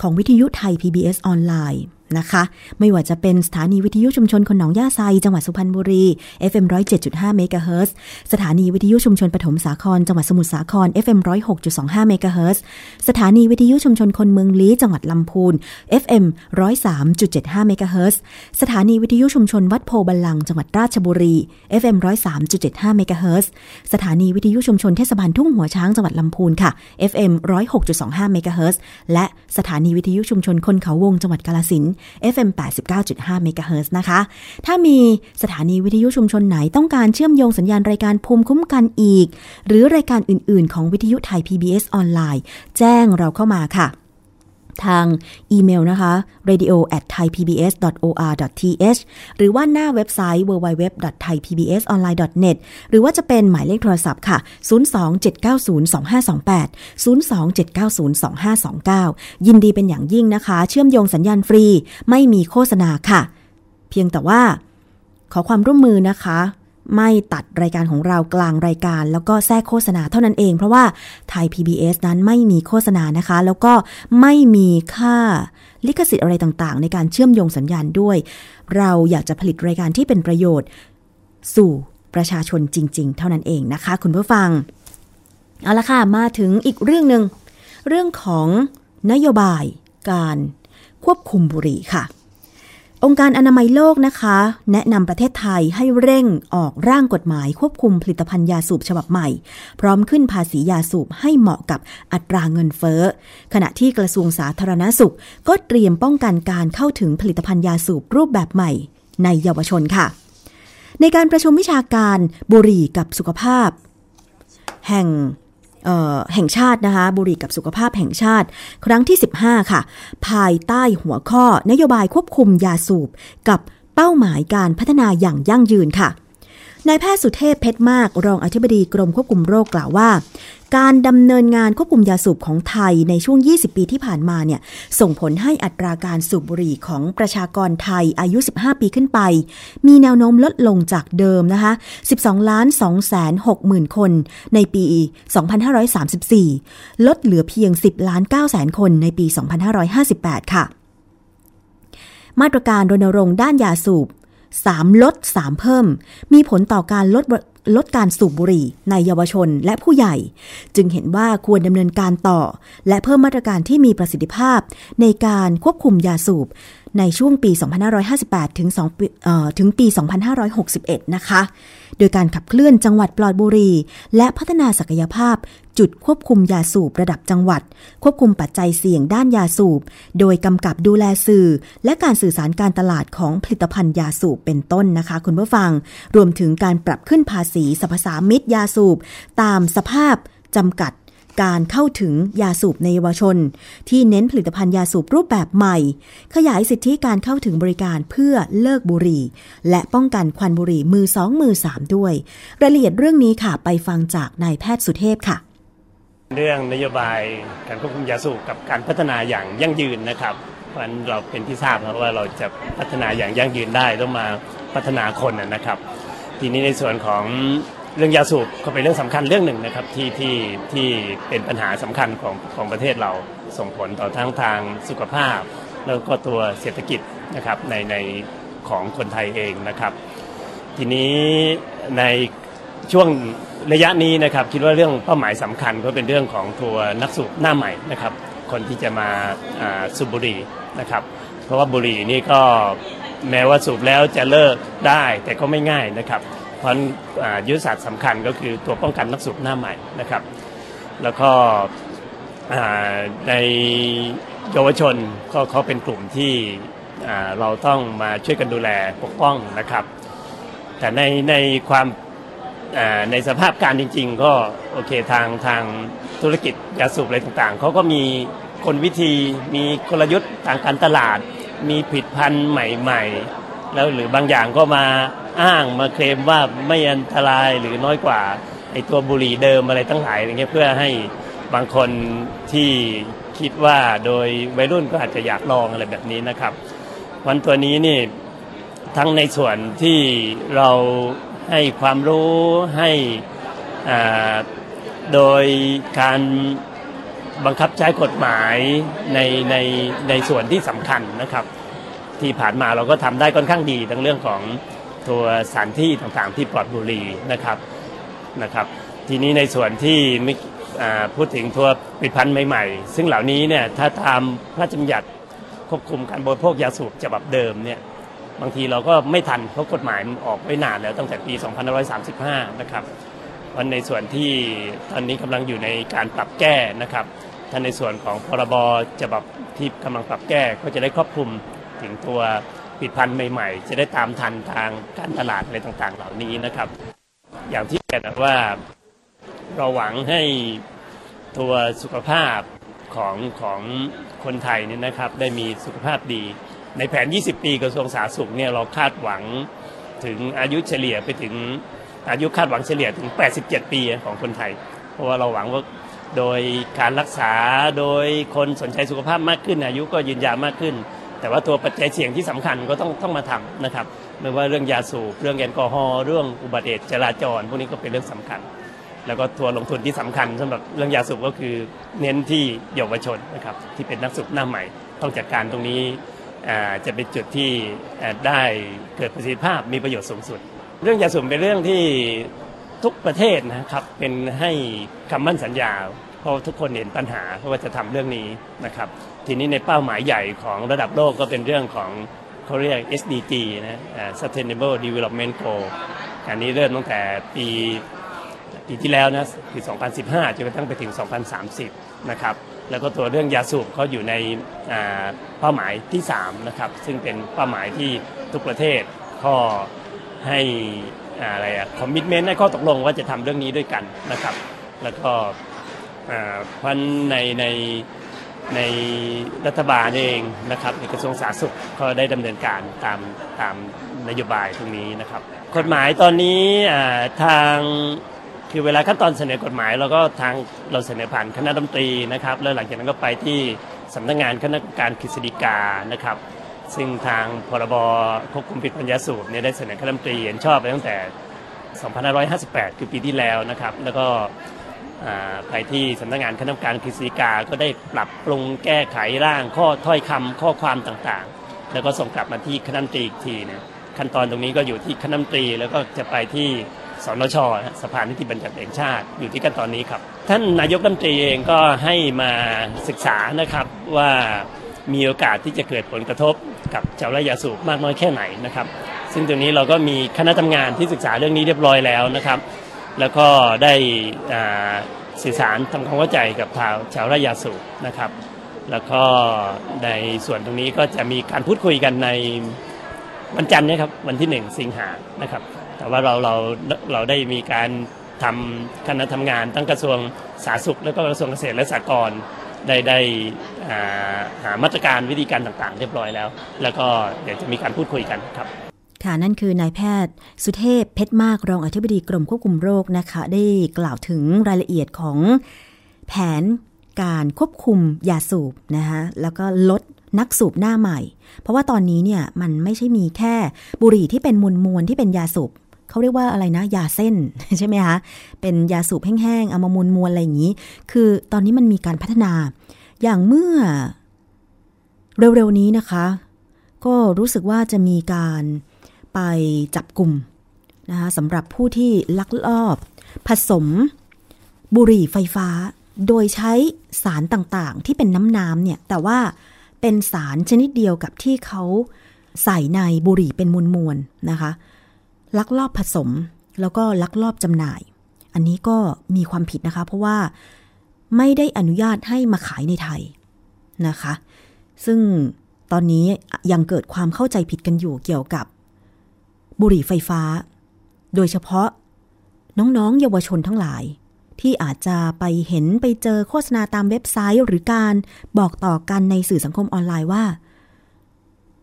ของวิทยุไทย PBS ออนไลน์ นะคะ ไม่ว่าจะเป็นสถานีวิทยุชุมชนคนหนองย่าไซ จังหวัดสุพรรณบุรี FM 107.5เมกะเฮิรตสถานีวิทยุชุมชนปฐมสาคร จังหวัดสมุทรสาคร FM 106.25เมกะเฮิรตสถานีวิทยุชุมชนคนเมืองลี้ จังหวัดลำพูน FM 103.75เมกะเฮิรตสถานีวิทยุชุมชนวัดโพบัลลัง จังหวัดราชบุรี FM 103.75เมกะเฮิรตสถานีวิทยุชุมชนเทศบาลทุ่งหัวช้าง จังหวัดลำพูนค่ะ FM 106.25เมกะเฮิรตและสถานีวิทยุชุมชนคนเขาวงจังหวัดกาลสิน FM 89.5เมกะเฮิรตนะคะ ถ้ามีสถานีวิทยุชุมชนไหนต้องการเชื่อมโยงสัญญาณรายการภูมิคุ้มกันอีก หรือรายการอื่น ๆ ของวิทยุไทย PBS ออนไลน์ แจ้งเราเข้ามาค่ะ ทางอีเมลนะคะ radio at thaipbs.or.th หรือว่าหน้าเว็บไซต์ www.thaipbsonline.net หรือว่าจะเป็นหมายเลขโทรศัพท์ค่ะ 027902528 027902529 ยินดีเป็นอย่างยิ่งนะคะ เชื่อมโยงสัญญาณฟรี ไม่มีโฆษณาค่ะ เพียงแต่ว่า ขอความร่วมมือนะคะ ไม่ตัดรายการของเรากลางรายการ แล้วก็แทรกโฆษณาเท่านั้นเอง เพราะว่าไทย PBS นั้นไม่มีโฆษณานะคะ แล้วก็ไม่มีค่าลิขสิทธิ์อะไรต่างๆ ในการเชื่อมโยงสัญญาณด้วย เราอยากจะผลิตรายการที่เป็นประโยชน์ สู่ประชาชนจริง ๆ เท่านั้นเองนะคะ คุณผู้ฟัง เอาละค่ะ มาถึงอีกเรื่องหนึ่งเรื่องของนโยบายการควบคุมบุหรี่ค่ะ องค์การอนามัยโลกนะคะ แนะนำประเทศไทยให้เร่งออกร่างกฎหมายควบคุมผลิตภัณฑ์ยาสูบฉบับใหม่ พร้อมขึ้นภาษียาสูบให้เหมาะกับอัตราเงินเฟ้อ ขณะที่กระทรวงสาธารณสุข ก็เตรียมป้องกันการเข้าถึงผลิตภัณฑ์ยาสูบรูปแบบใหม่ ในเยาวชนค่ะ ในการประชุมวิชาการบุหรี่กับสุขภาพ แห่ง แห่งชาตินะคะบุรีกับสุขภาพแห่งชาติ ครั้งที่ 15 ค่ะ ภายใต้หัวข้อนโยบายควบคุมยาสูบ กับเป้าหมายการพัฒนาอย่างยั่งยืนค่ะ นายแพทย์สุเทพเพชรมาก รองอธิบดีกรมควบคุมโรคกล่าวว่า การดำเนินงานควบคุมยาสูบของไทยในช่วง 20 ปีที่ผ่านมาเนี่ยส่งผลให้อัตราการสูบบุหรี่ของประชากรไทยอายุ 15 ปีขึ้นไป มีแนวโน้มลดลงจากเดิมนะคะ12ล้าน2แสน6หมื่นคน ในปี 2534 ลดเหลือเพียง 10ล้าน9แสนคนในปี 2558 ค่ะมาตรการรณรงค์ด้านยาสูบ 3 ลด 3 เพิ่ม มีผลต่อการลด ลดการสูบบุหรี่ในเยาวชนและผู้ใหญ่ จึงเห็นว่าควรดำเนินการต่อ และเพิ่มมาตรการที่มีประสิทธิภาพ ในการควบคุมยาสูบในช่วงปี 2558 ถึง2ปีเอ่อถึงปี 2561 นะคะ โดยการขับเคลื่อนจังหวัดปลอดบุหรี่และพัฒนาศักยภาพ จุดควบคุมยาสูบระดับจังหวัด ควบคุมปัจจัยเสี่ยงด้านยาสูบ โดยกำกับดูแลสื่อ และการสื่อสารการตลาดของผลิตภัณฑ์ยาสูบเป็นต้นนะคะ คุณผู้ฟัง รวมถึงการปรับขึ้นภาษีสรรพสามิตยาสูบ ตามสภาพจำกัดการเข้าถึงยาสูบในเยาวชน ที่เน้นผลิตภัณฑ์ยาสูบรูปแบบใหม่ ขยายสิทธิการเข้าถึงบริการเพื่อเลิกบุหรี่ และป้องกันควันบุหรี่มือสองมือสามด้วย รายละเอียดเรื่องนี้ค่ะไปฟังจากนายแพทย์สุเทพค่ะ เรื่องนโยบายการควบคุมยาสูบกับการพัฒนาอย่างยั่งยืนนะครับเพราะนั้นเราเป็นที่ทราบแล้วว่าเราจะพัฒนาอย่างยั่งยืนได้ต้องมาพัฒนาคนนะครับ ทีนี้ในส่วนของเรื่องยาสูบก็เป็นเรื่องสำคัญเรื่องหนึ่งนะครับที่ที่ที่เป็นปัญหาสำคัญของของประเทศเราส่งผลต่อทั้งทางสุขภาพ แล้วก็ตัวเศรษฐกิจนะครับในในของคนไทยเองนะครับ ทีนี้ในช่วงระยะนี้นะครับคิดว่าเรื่องเป้าหมายสำคัญก็เป็นเรื่องของตัวนักสูบหน้าใหม่นะครับ คนที่จะมาอ่าสูบบุหรี่นะครับ เพราะว่าบุหรี่นี่ก็ แม้ว่าสูบแล้วจะเลิกได้แต่ก็ไม่ง่ายนะครับเพราะะยุทธศาสตร์สำคัญก็คือตัวป้องกันนักสูบหน้าใหม่นะครับ แล้วก็ในเยาวชนก็เขาเป็นกลุ่มที่เราต้องมาช่วยกันดูแลปกป้องนะครับ แต่ในในความในสภาพการจริง ๆ ก็โอเคทางทางธุรกิจยาสูบอะไรต่างๆเขาก็มีคนวิธีมีกลยุทธ์ทางการตลาด มีผลิตภัณฑ์ใหม่ ๆ แล้วหรือบางอย่างก็มาอ้างมาเคลมว่าไม่อันตรายหรือน้อยกว่าไอตัวบุหรี่เดิมอะไรตั้งหลายอย่างเงี้ยเพื่อให้บางคนที่คิดว่าโดยวัยรุ่นก็อาจจะอยากลองอะไรแบบนี้นะครับ วันตัวนี้นี่ทั้งในส่วนที่เราให้ความรู้ให้โดยการ บังคับใช้กฎหมายในในในส่วนที่สำคัญนะครับ ที่ผ่านมาเราก็ทำได้ค่อนข้างดีทั้งเรื่องของตัวสถานที่ต่างๆที่ปลอดบุหรี่นะครับนะครับ ทีนี้ในส่วนที่ไม่อ่าพูดถึงตัวผลิตภัณฑ์ใหม่ๆ ซึ่งเหล่านี้เนี่ยถ้าตามพระราชบัญญัติควบคุมการบริโภคยาสูบฉบับเดิมเนี่ยบางทีเราก็ไม่ทันเพราะกฎหมายมันออกไว้นานแล้วตั้งแต่ปี 2535 นะครับ วันในส่วนที่ตอนนี้กำลังอยู่ในการปรับแก้นะครับ ถ้านในส่วนของพรบฉบับที่กำลังปรับแก้ก็จะได้ครอบคลุมถึงตัวผลิตภัณฑ์ใหม่ๆ จะได้ตามทันทางการตลาดอะไรต่างๆ เหล่านี้นะครับ อย่างที่เรียนว่าเราหวังให้ตัวสุขภาพของของคนไทยเนี่ยนะครับได้มีสุขภาพดี ในแผน 20 ปีกระทรวงสาธารณสุขเนี่ยเราคาดหวังถึงอายุเฉลี่ยไปถึงอายุคาดหวังเฉลี่ยถึง 87 ปีของคนไทย เพราะว่าเราหวังว่า โดยการรักษาโดยคนสนใจสุขภาพมากขึ้น อายุก็ยืนยาวมากขึ้น แต่ว่าตัวปัจจัยเสี่ยงที่สำคัญก็ต้องต้องมาทำนะครับ ไม่ว่าเรื่องยาสูบเรื่องแอลกอฮอล์เรื่องอุบัติเหตุจราจรพวกนี้ก็เป็นเรื่องสำคัญ แล้วก็ตัวลงทุนที่สำคัญสำหรับเรื่องยาสูบก็คือเน้นที่เยาวชนนะครับที่เป็นนักสูบหน้าใหม่ต้องจัดการตรงนี้จะเป็นจุดที่ได้เกิดประสิทธิภาพมีประโยชน์สูงสุด เรื่องยาสูบเป็นเรื่องที่ ทุกประเทศนะครับเป็นให้คำมั่นสัญญา เพราะทุกคนเห็นปัญหาเพราะว่าจะทำเรื่องนี้นะครับ ทีนี้ในเป้าหมายใหญ่ของระดับโลกก็เป็นเรื่องของเขาเรียก SDG นะ Sustainable Development Goal อันนี้เริ่มตั้งแต่ปีปีที่แล้วนะคือ 2015 จนกระทั่งไปถึง 2030 นะครับ แล้วก็ตัวเรื่องยาสูบเขาอยู่ในเป้าหมายที่ 3 นะครับ ซึ่งเป็นเป้าหมายที่ทุกประเทศข้อให้ อะไรอะคอมมิชเมนต์ให้ข้อตกลงว่าจะทำเรื่องนี้ด้วยกันนะครับ แล้วก็พราะในในในรัฐบาลเองนะครับในกระทรวงสาธารณสุขก็ได้ดำเนินการตามตามนโยบายตรงนี้นะครับกฎหมายตอนนี้ทางคือเวลาขั้นตอนเสนอกฎหมายเราก็ทางเราเสนอผ่านคณะดนตรีนะครับ แล้วหลังจากนั้นก็ไปที่สำนักงงานคณะกรรมการกฤษฎีกานะครับ ซึ่งทางพรบควบคุมผิดปัญญาสูบเนี่ยได้เสนอคณะรัฐมนตรีเห็นชอบไปตั้งแต่ 2558 คือปีที่แล้วนะครับ แล้วก็ไปที่สำนักงานคณะกรรมการกฤษฎีกา ก็ได้ปรับปรุงแก้ไขร่างข้อถ้อยคำข้อความต่างๆ แล้วก็ส่งกลับมาที่คณะรัฐมนตรีอีกทีนี่ยขั้นตอนตรงนี้ก็อยู่ที่คณะรัฐมนตรีแล้วก็จะไปที่สนชสภานิติบัญญัติแห่งชาติอยู่ที่ขั้นตอนนี้ครับ ท่านนายกรัฐมนตรีเองก็ให้มาศึกษานะครับว่า มีโอกาสที่จะเกิดผลกระทบกับชาวไร่ยาสูบมากน้อยแค่ไหนนะครับ ซึ่งตรงนี้เราก็มีคณะทำงานที่ศึกษาเรื่องนี้เรียบร้อยแล้วนะครับ แล้วก็ได้สื่อสารทำความเข้าใจกับชาวชาวไร่ยาสูบนะครับ แล้วก็ในส่วนตรงนี้ก็จะมีการพูดคุยกันในวันจันทร์นะครับวันที่หนึ่งสิงหานะครับ แต่ว่าเราเราเราได้มีการทำคณะทำงานตั้งกระทรวงสาธารณสุข แล้วก็กระทรวงเกษตรและสหกรณ์ ได้ได้หามาตรการวิธีการต่างๆ เรียบร้อยแล้ว แล้วก็เดี๋ยวจะมีการพูดคุยกันครับค่ะนั่นคือนายแพทย์ สุเทพเพชรมากรองอธิบดีกรมควบคุมโรคนะคะ ได้กล่าวถึงรายละเอียดของแผนการควบคุมยาสูบนะคะแล้วก็ลดนักสูบหน้าใหม่ เพราะว่าตอนนี้เนี่ยมันไม่ใช่มีแค่บุหรี่ที่เป็นมวลมวลที่เป็นยาสูบ เขาเรียกว่าอะไรนะ ยาเส้นใช่ไหมคะเป็นยาสูบแห้งๆเอามามวลมวลอะไรอย่างนี้ คือตอนนี้มันมีการพัฒนา อย่างเมื่อ เร็วๆนี้นะคะ ก็รู้สึกว่าจะมีการไปจับกลุ่มนะคะสำหรับผู้ที่ลักลอบ ผสม บุหรี่ไฟฟ้า โดยใช้สารต่างๆ ที่เป็นน้ำน้ำเนี่ย แต่ว่าเป็นสารชนิดเดียวกับที่เขาใส่ในบุหรี่เป็นมวลๆนะคะ ลักลอบผสม แล้วก็ลักลอบจำหน่าย อันนี้ก็มีความผิดนะคะ เพราะว่าไม่ได้อนุญาตให้มาขายในไทยนะคะ ซึ่งตอนนี้ยังเกิดความเข้าใจผิดกันอยู่เกี่ยวกับ บุหรี่ไฟฟ้า โดยเฉพาะน้องๆ เยาวชนทั้งหลาย ที่อาจจะไปเห็นไปเจอโฆษณาตามเว็บไซต์หรือการบอกต่อกันในสื่อสังคมออนไลน์ว่า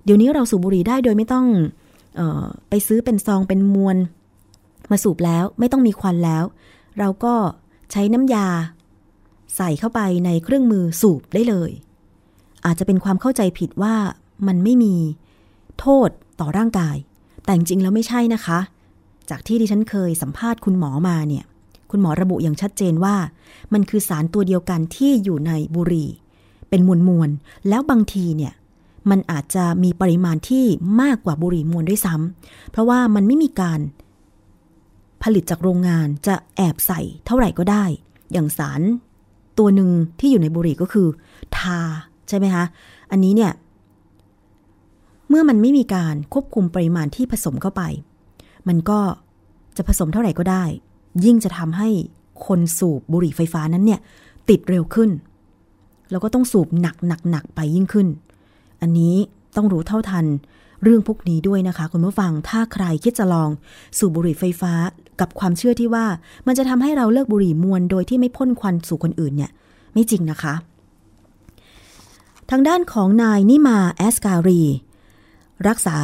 เดี๋ยวนี้เราสูบบุหรี่ได้โดยไม่ต้อง ไปซื้อเป็นซองเป็นมวลมาสูบแล้วไม่ต้องมีควันแล้ว เราก็ใช้น้ำยา ใส่เข้าไปในเครื่องมือสูบได้เลย อาจจะเป็นความเข้าใจผิดว่ามันไม่มีโทษต่อร่างกาย แต่จริงแล้วไม่ใช่นะคะ จากที่ดิฉันเคยสัมภาษณ์คุณหมอมาเนี่ย คุณหมอระบุอย่างชัดเจนว่า มันคือสารตัวเดียวกันที่อยู่ในบุหรี่ เป็นมวลมวลแล้วบางทีเนี่ย มันอาจจะมีปริมาณที่มากกว่าบุหรี่มวลด้วยซ้ำเพราะว่ามันไม่มีการผลิตจากโรงงานจะแอบใส่เท่าไหร่ก็ได้ อย่างสารตัวหนึ่งที่อยู่ในบุหรี่ก็คือ ทาใช่ไหมคะ อันนี้เนี่ย เมื่อมันไม่มีการควบคุมปริมาณที่ผสมเข้าไป มันก็จะผสมเท่าไหร่ก็ได้ ยิ่งจะทำให้คนสูบบุหรี่ไฟฟ้านั้นเนี่ย ติดเร็วขึ้น แล้วก็ต้องสูบหนักหนักหนักไปยิ่งขึ้น อันนี้ต้องรู้เท่าทันเรื่องพวกนี้ด้วยนะคะ คุณผู้ฟังถ้าใครคิดจะลองสูบบุหรี่ไฟฟ้ากับความเชื่อที่ว่า มันจะทำให้เราเลิกบุหรี่มวลโดยที่ไม่พ่นควันสู่คนอื่นเนี่ย ไม่จริงนะคะ ทางด้านของนายนิมาแอสการี รักษา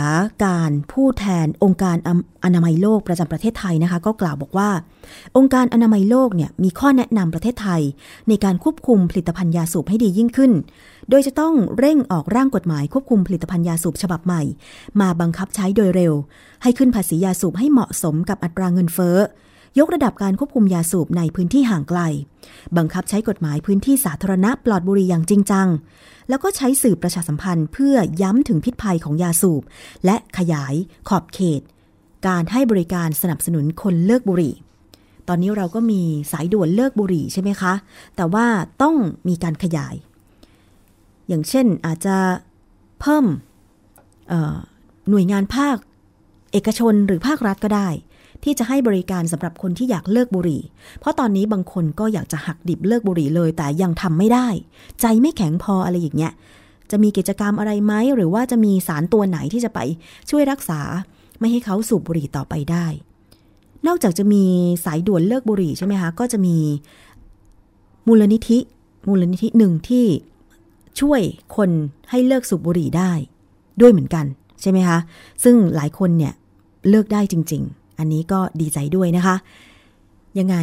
การผู้แทนองค์การอนามัยโลกประจำประเทศไทยนะคะ ก็กล่าวบอกว่า องค์การอนามัยโลกเนี่ยมีข้อแนะนำประเทศไทย ในการควบคุมผลิตภัณฑ์ยาสูบให้ดียิ่งขึ้น โดยจะต้องเร่งออกร่างกฎหมายควบคุมผลิตภัณฑ์ยาสูบฉบับใหม่ มาบังคับใช้โดยเร็ว ให้ขึ้นภาษียาสูบให้เหมาะสมกับอัตราเงินเฟ้อ ยกระดับการควบคุมยาสูบในพื้นที่ห่างไกล บังคับใช้กฎหมายพื้นที่สาธารณะปลอดบุหรี่อย่างจริงจัง แล้วก็ใช้สื่อประชาสัมพันธ์เพื่อย้ำถึงพิษภัยของยาสูบ และขยายขอบเขต การให้บริการสนับสนุนคนเลิกบุหรี่ ตอนนี้เราก็มีสายด่วนเลิกบุหรี่ใช่ไหมคะ แต่ว่าต้องมีการขยาย อย่างเช่นอาจจะเพิ่มหน่วยงานภาคเอกชนหรือภาครัฐก็ได้ ที่จะให้บริการสำหรับคนที่อยากเลิกบุหรี่ เพราะตอนนี้บางคนก็อยากจะหักดิบเลิกบุหรี่เลย แต่ยังทำไม่ได้ ใจไม่แข็งพออะไรอย่างเงี้ย จะมีกิจกรรมอะไรไหมหรือว่าจะมีสารตัวไหนที่จะไปช่วยรักษา ไม่ให้เขาสูบบุหรี่ต่อไปได้ นอกจากจะมีสายด่วนเลิกบุหรี่ใช่ไหมคะก็จะมีมูลนิธิ มูลนิธิหนึ่งที่ช่วยคนให้เลิกสูบบุหรี่ได้ ด้วยเหมือนกัน ใช่ไหมคะ ซึ่งหลายคนเนี่ยเลิกได้จริง ๆ อันนี้ก็ดีใจด้วยนะคะ ยังไง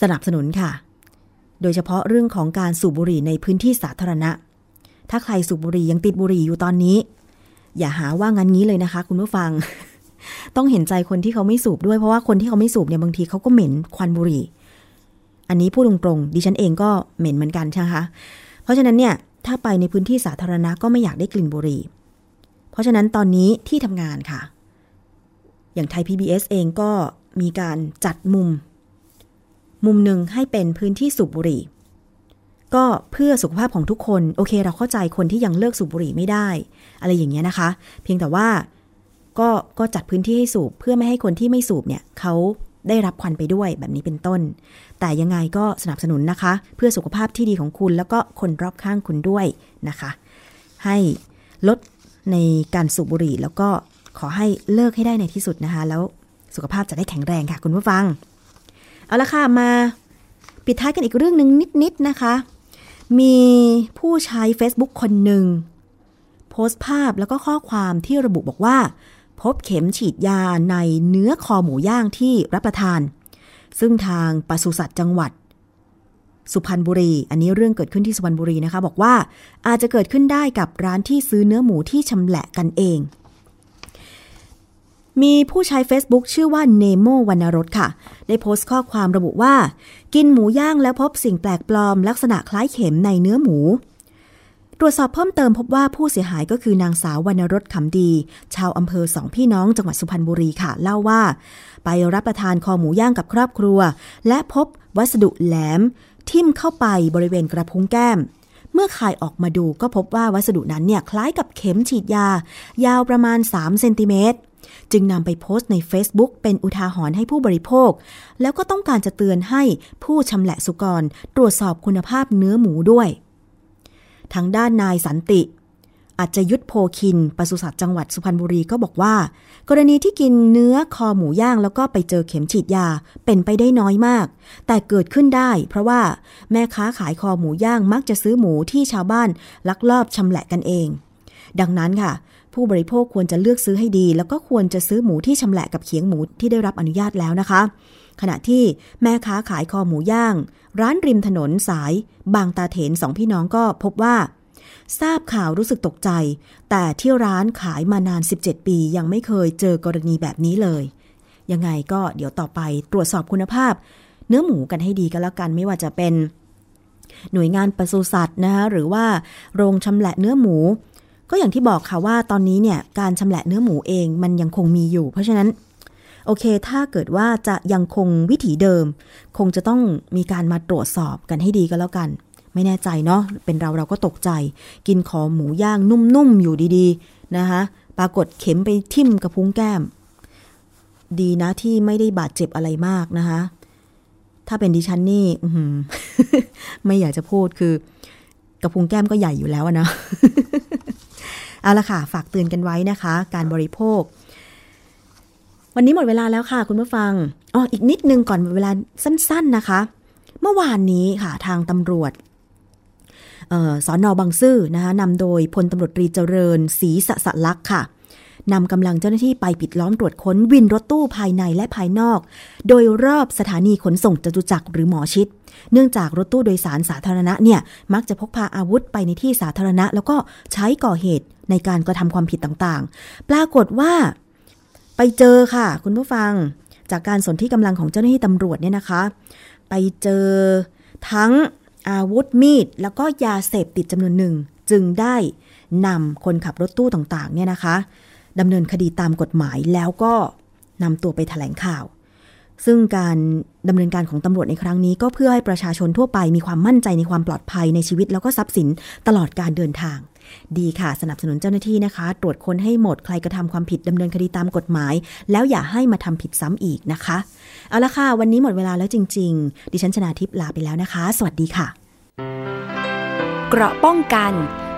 สนับสนุนค่ะ โดยเฉพาะเรื่องของการสูบบุหรี่ในพื้นที่สาธารณะ ถ้าใครสูบบุหรี่ยังติดบุหรี่อยู่ตอนนี้ อย่าหาว่างั้นงี้เลยนะคะ คุณผู้ฟัง ต้องเห็นใจคนที่เขาไม่สูบด้วยเพราะว่าคนที่เขาไม่สูบเนี่ยบางทีเขาก็เหม็นควันบุหรี่ อันนี้พูดตรงๆดิฉันเองก็เหม็นเหมือนกันใช่ไหมคะ เพราะฉะนั้นเนี่ยถ้าไปในพื้นที่สาธารณะก็ไม่อยากได้กลิ่นบุหรี่ เพราะฉะนั้นตอนนี้ที่ทำงานค่ะ อย่างไทย PBS เองก็มีการจัดมุม มุมหนึ่งให้เป็นพื้นที่สูบบุหรี่ ก็เพื่อสุขภาพของทุกคน โอเค เราเข้าใจคนที่ยังเลิกสูบบุหรี่ไม่ได้ อะไรอย่างเงี้ยนะคะ เพียงแต่ว่าก็ก็จัดพื้นที่ให้สูบเพื่อไม่ให้คนที่ไม่สูบเนี่ยเขาได้รับควันไปด้วยแบบนี้เป็นต้น แต่ยังไงก็สนับสนุนนะคะ เพื่อสุขภาพที่ดีของคุณแล้วก็คนรอบข้างคุณด้วยนะคะ ให้ลดในการสูบบุหรี่แล้วก็ ขอให้เลิกให้ได้ในที่สุดนะคะ แล้วสุขภาพจะได้แข็งแรงค่ะ คุณผู้ฟัง เอาละค่ะมาปิดท้ายกันอีกเรื่องหนึ่งนิดๆนะคะ มีผู้ใช้ Facebook คนหนึ่งโพสต์ภาพแล้วก็ข้อความที่ระบุบอกว่า พบเข็มฉีดยาในเนื้อคอหมูย่างที่รับประทาน ซึ่งทางปศุสัตว์จังหวัด สุพรรณบุรี อันนี้เรื่องเกิดขึ้นที่สุพรรณบุรีนะคะ บอกว่าอาจจะเกิดขึ้นได้กับร้านที่ซื้อเนื้อหมูที่ชำแหละกันเอง มีผู้ใช้ Facebook ชื่อว่าเนโมวรรณรสค่ะ ได้โพสต์ข้อความระบุว่า กินหมูย่างแล้วพบสิ่งแปลกปลอม ลักษณะคล้ายเข็มในเนื้อหมู ตรวจสอบเพิ่มเติมพบว่าผู้เสียหายก็คือนางสาววรรณรสขำดี ชาวอำเภอสองพี่น้องจังหวัดสุพรรณบุรีค่ะ เล่าว่า ไปรับประทานคอหมูย่างกับครอบครัว และพบวัสดุแหลม ทิ่มเข้าไปบริเวณกระพุ้งแก้มเมื่อคายออกมาดูก็พบว่าวัสดุนั้นเนี่ยคล้ายกับเข็มฉีดยา ยาวประมาณ 3 เซนติเมตร จึงนำไปโพสต์ใน Facebook เป็นอุทาหรณ์ให้ผู้บริโภค แล้วก็ต้องการจะเตือนให้ผู้ชำแหละสุกร ตรวจสอบคุณภาพเนื้อหมูด้วยทางด้านนายสันติ อาจจะยุทธโพคินปศุสัตว์จังหวัดสุพรรณบุรีก็บอกว่า กรณีที่กินเนื้อคอหมูย่างแล้วก็ไปเจอเข็มฉีดยาเป็นไปได้น้อยมาก แต่เกิดขึ้นได้ เพราะว่าแม่ค้าขายคอหมูย่างมักจะซื้อหมูที่ชาวบ้านลักลอบชำแหละกันเอง ดังนั้นค่ะ ผู้บริโภคควรจะเลือกซื้อให้ดี แล้วก็ควรจะซื้อหมูที่ชำแหละกับเขียงหมูที่ได้รับอนุญาตแล้วนะคะ ขณะที่แม่ค้าขายคอหมูย่าง ร้านริมถนนสาย บางตาเถนสองพี่น้องก็พบว่า ทราบข่าวรู้สึกตกใจ แต่ที่ร้านขายมานาน 17 ปียังไม่เคยเจอกรณีแบบนี้เลย ยังไงก็เดี๋ยวต่อไปตรวจสอบคุณภาพ เนื้อหมูกันให้ดีก็แล้วกันไม่ว่าจะเป็นหน่วยงานปศุสัตว์นะคะหรือว่าโรงชำแหละเนื้อหมู ก็อย่างที่บอกค่ะว่าตอนนี้เนี่ยการชำแหละเนื้อหมูเองมันยังคงมีอยู่ เพราะฉะนั้นโอเค ถ้าเกิดว่าจะยังคงวิถีเดิม คงจะต้องมีการมาตรวจสอบกันให้ดีก็แล้วกัน ไม่แน่ใจเนาะเป็นเราเราก็ตกใจ กินขอหมูย่างนุ่มๆอยู่ดีๆนะคะปรากฏเข็มไปทิ่มกระพุ้งแก้ม ดีนะที่ไม่ได้บาดเจ็บอะไรมากนะคะถ้าเป็นดิฉันนี่ไม่อยากจะพูดคือกระพุ้งแก้มก็ใหญ่อยู่แล้วนะ เอาละค่ะ ฝากเตือนกันไว้นะคะ การบริโภค วันนี้หมดเวลาแล้วค่ะ คุณผู้ฟังอ๋ออีกนิดนึงก่อนเวลาสั้น ๆนะคะ เมื่อวานนี้ค่ะทางตำรวจออสอนอบางซื่อนะคะนำโดยพลตำรวจตรีเจริญศรีสสลักษ์ค่ะ นำกำลังเจ้าหน้าที่ไปปิดล้อมตรวจค้นวินรถตู้ภายในและภายนอก โดยรอบสถานีขนส่งจตุจักรหรือหมอชิด เนื่องจากรถตู้โดยสารสาธารณะเนี่ยมักจะพกพาอาวุธไปในที่สาธารณะ แล้วก็ใช้ก่อเหตุในการกระทำความผิดต่างๆ ปรากฏว่า ไปเจอค่ะ คุณผู้ฟัง จากการสนที่กำลังของเจ้าหน้าที่ตำรวจเนี่ยนะคะ ไปเจอทั้งอาวุธมีด แล้วก็ยาเสพติดจำนวนหนึ่ง จึงได้นำคนขับรถตู้ต่างๆ เนี่ยนะคะ ดำเนินคดีตามกฎหมายแล้วก็นำตัวไปแถลงข่าว ซึ่งการดำเนินการของตำรวจในครั้งนี้ ก็เพื่อให้ประชาชนทั่วไปมีความมั่นใจในความปลอดภัยในชีวิตแล้วก็ทรัพย์สินตลอดการเดินทาง ดีค่ะ สนับสนุนเจ้าหน้าที่นะคะ ตรวจค้นให้หมดใครกระทำความผิดดำเนินคดีตามกฎหมาย แล้วอย่าให้มาทำผิดซ้ำอีกนะคะ เอาละค่ะ วันนี้หมดเวลาแล้วจริง ๆ ดิฉันชนาทิพย์ลาไปแล้วนะคะ สวัสดีค่ะ เกราะป้องกัน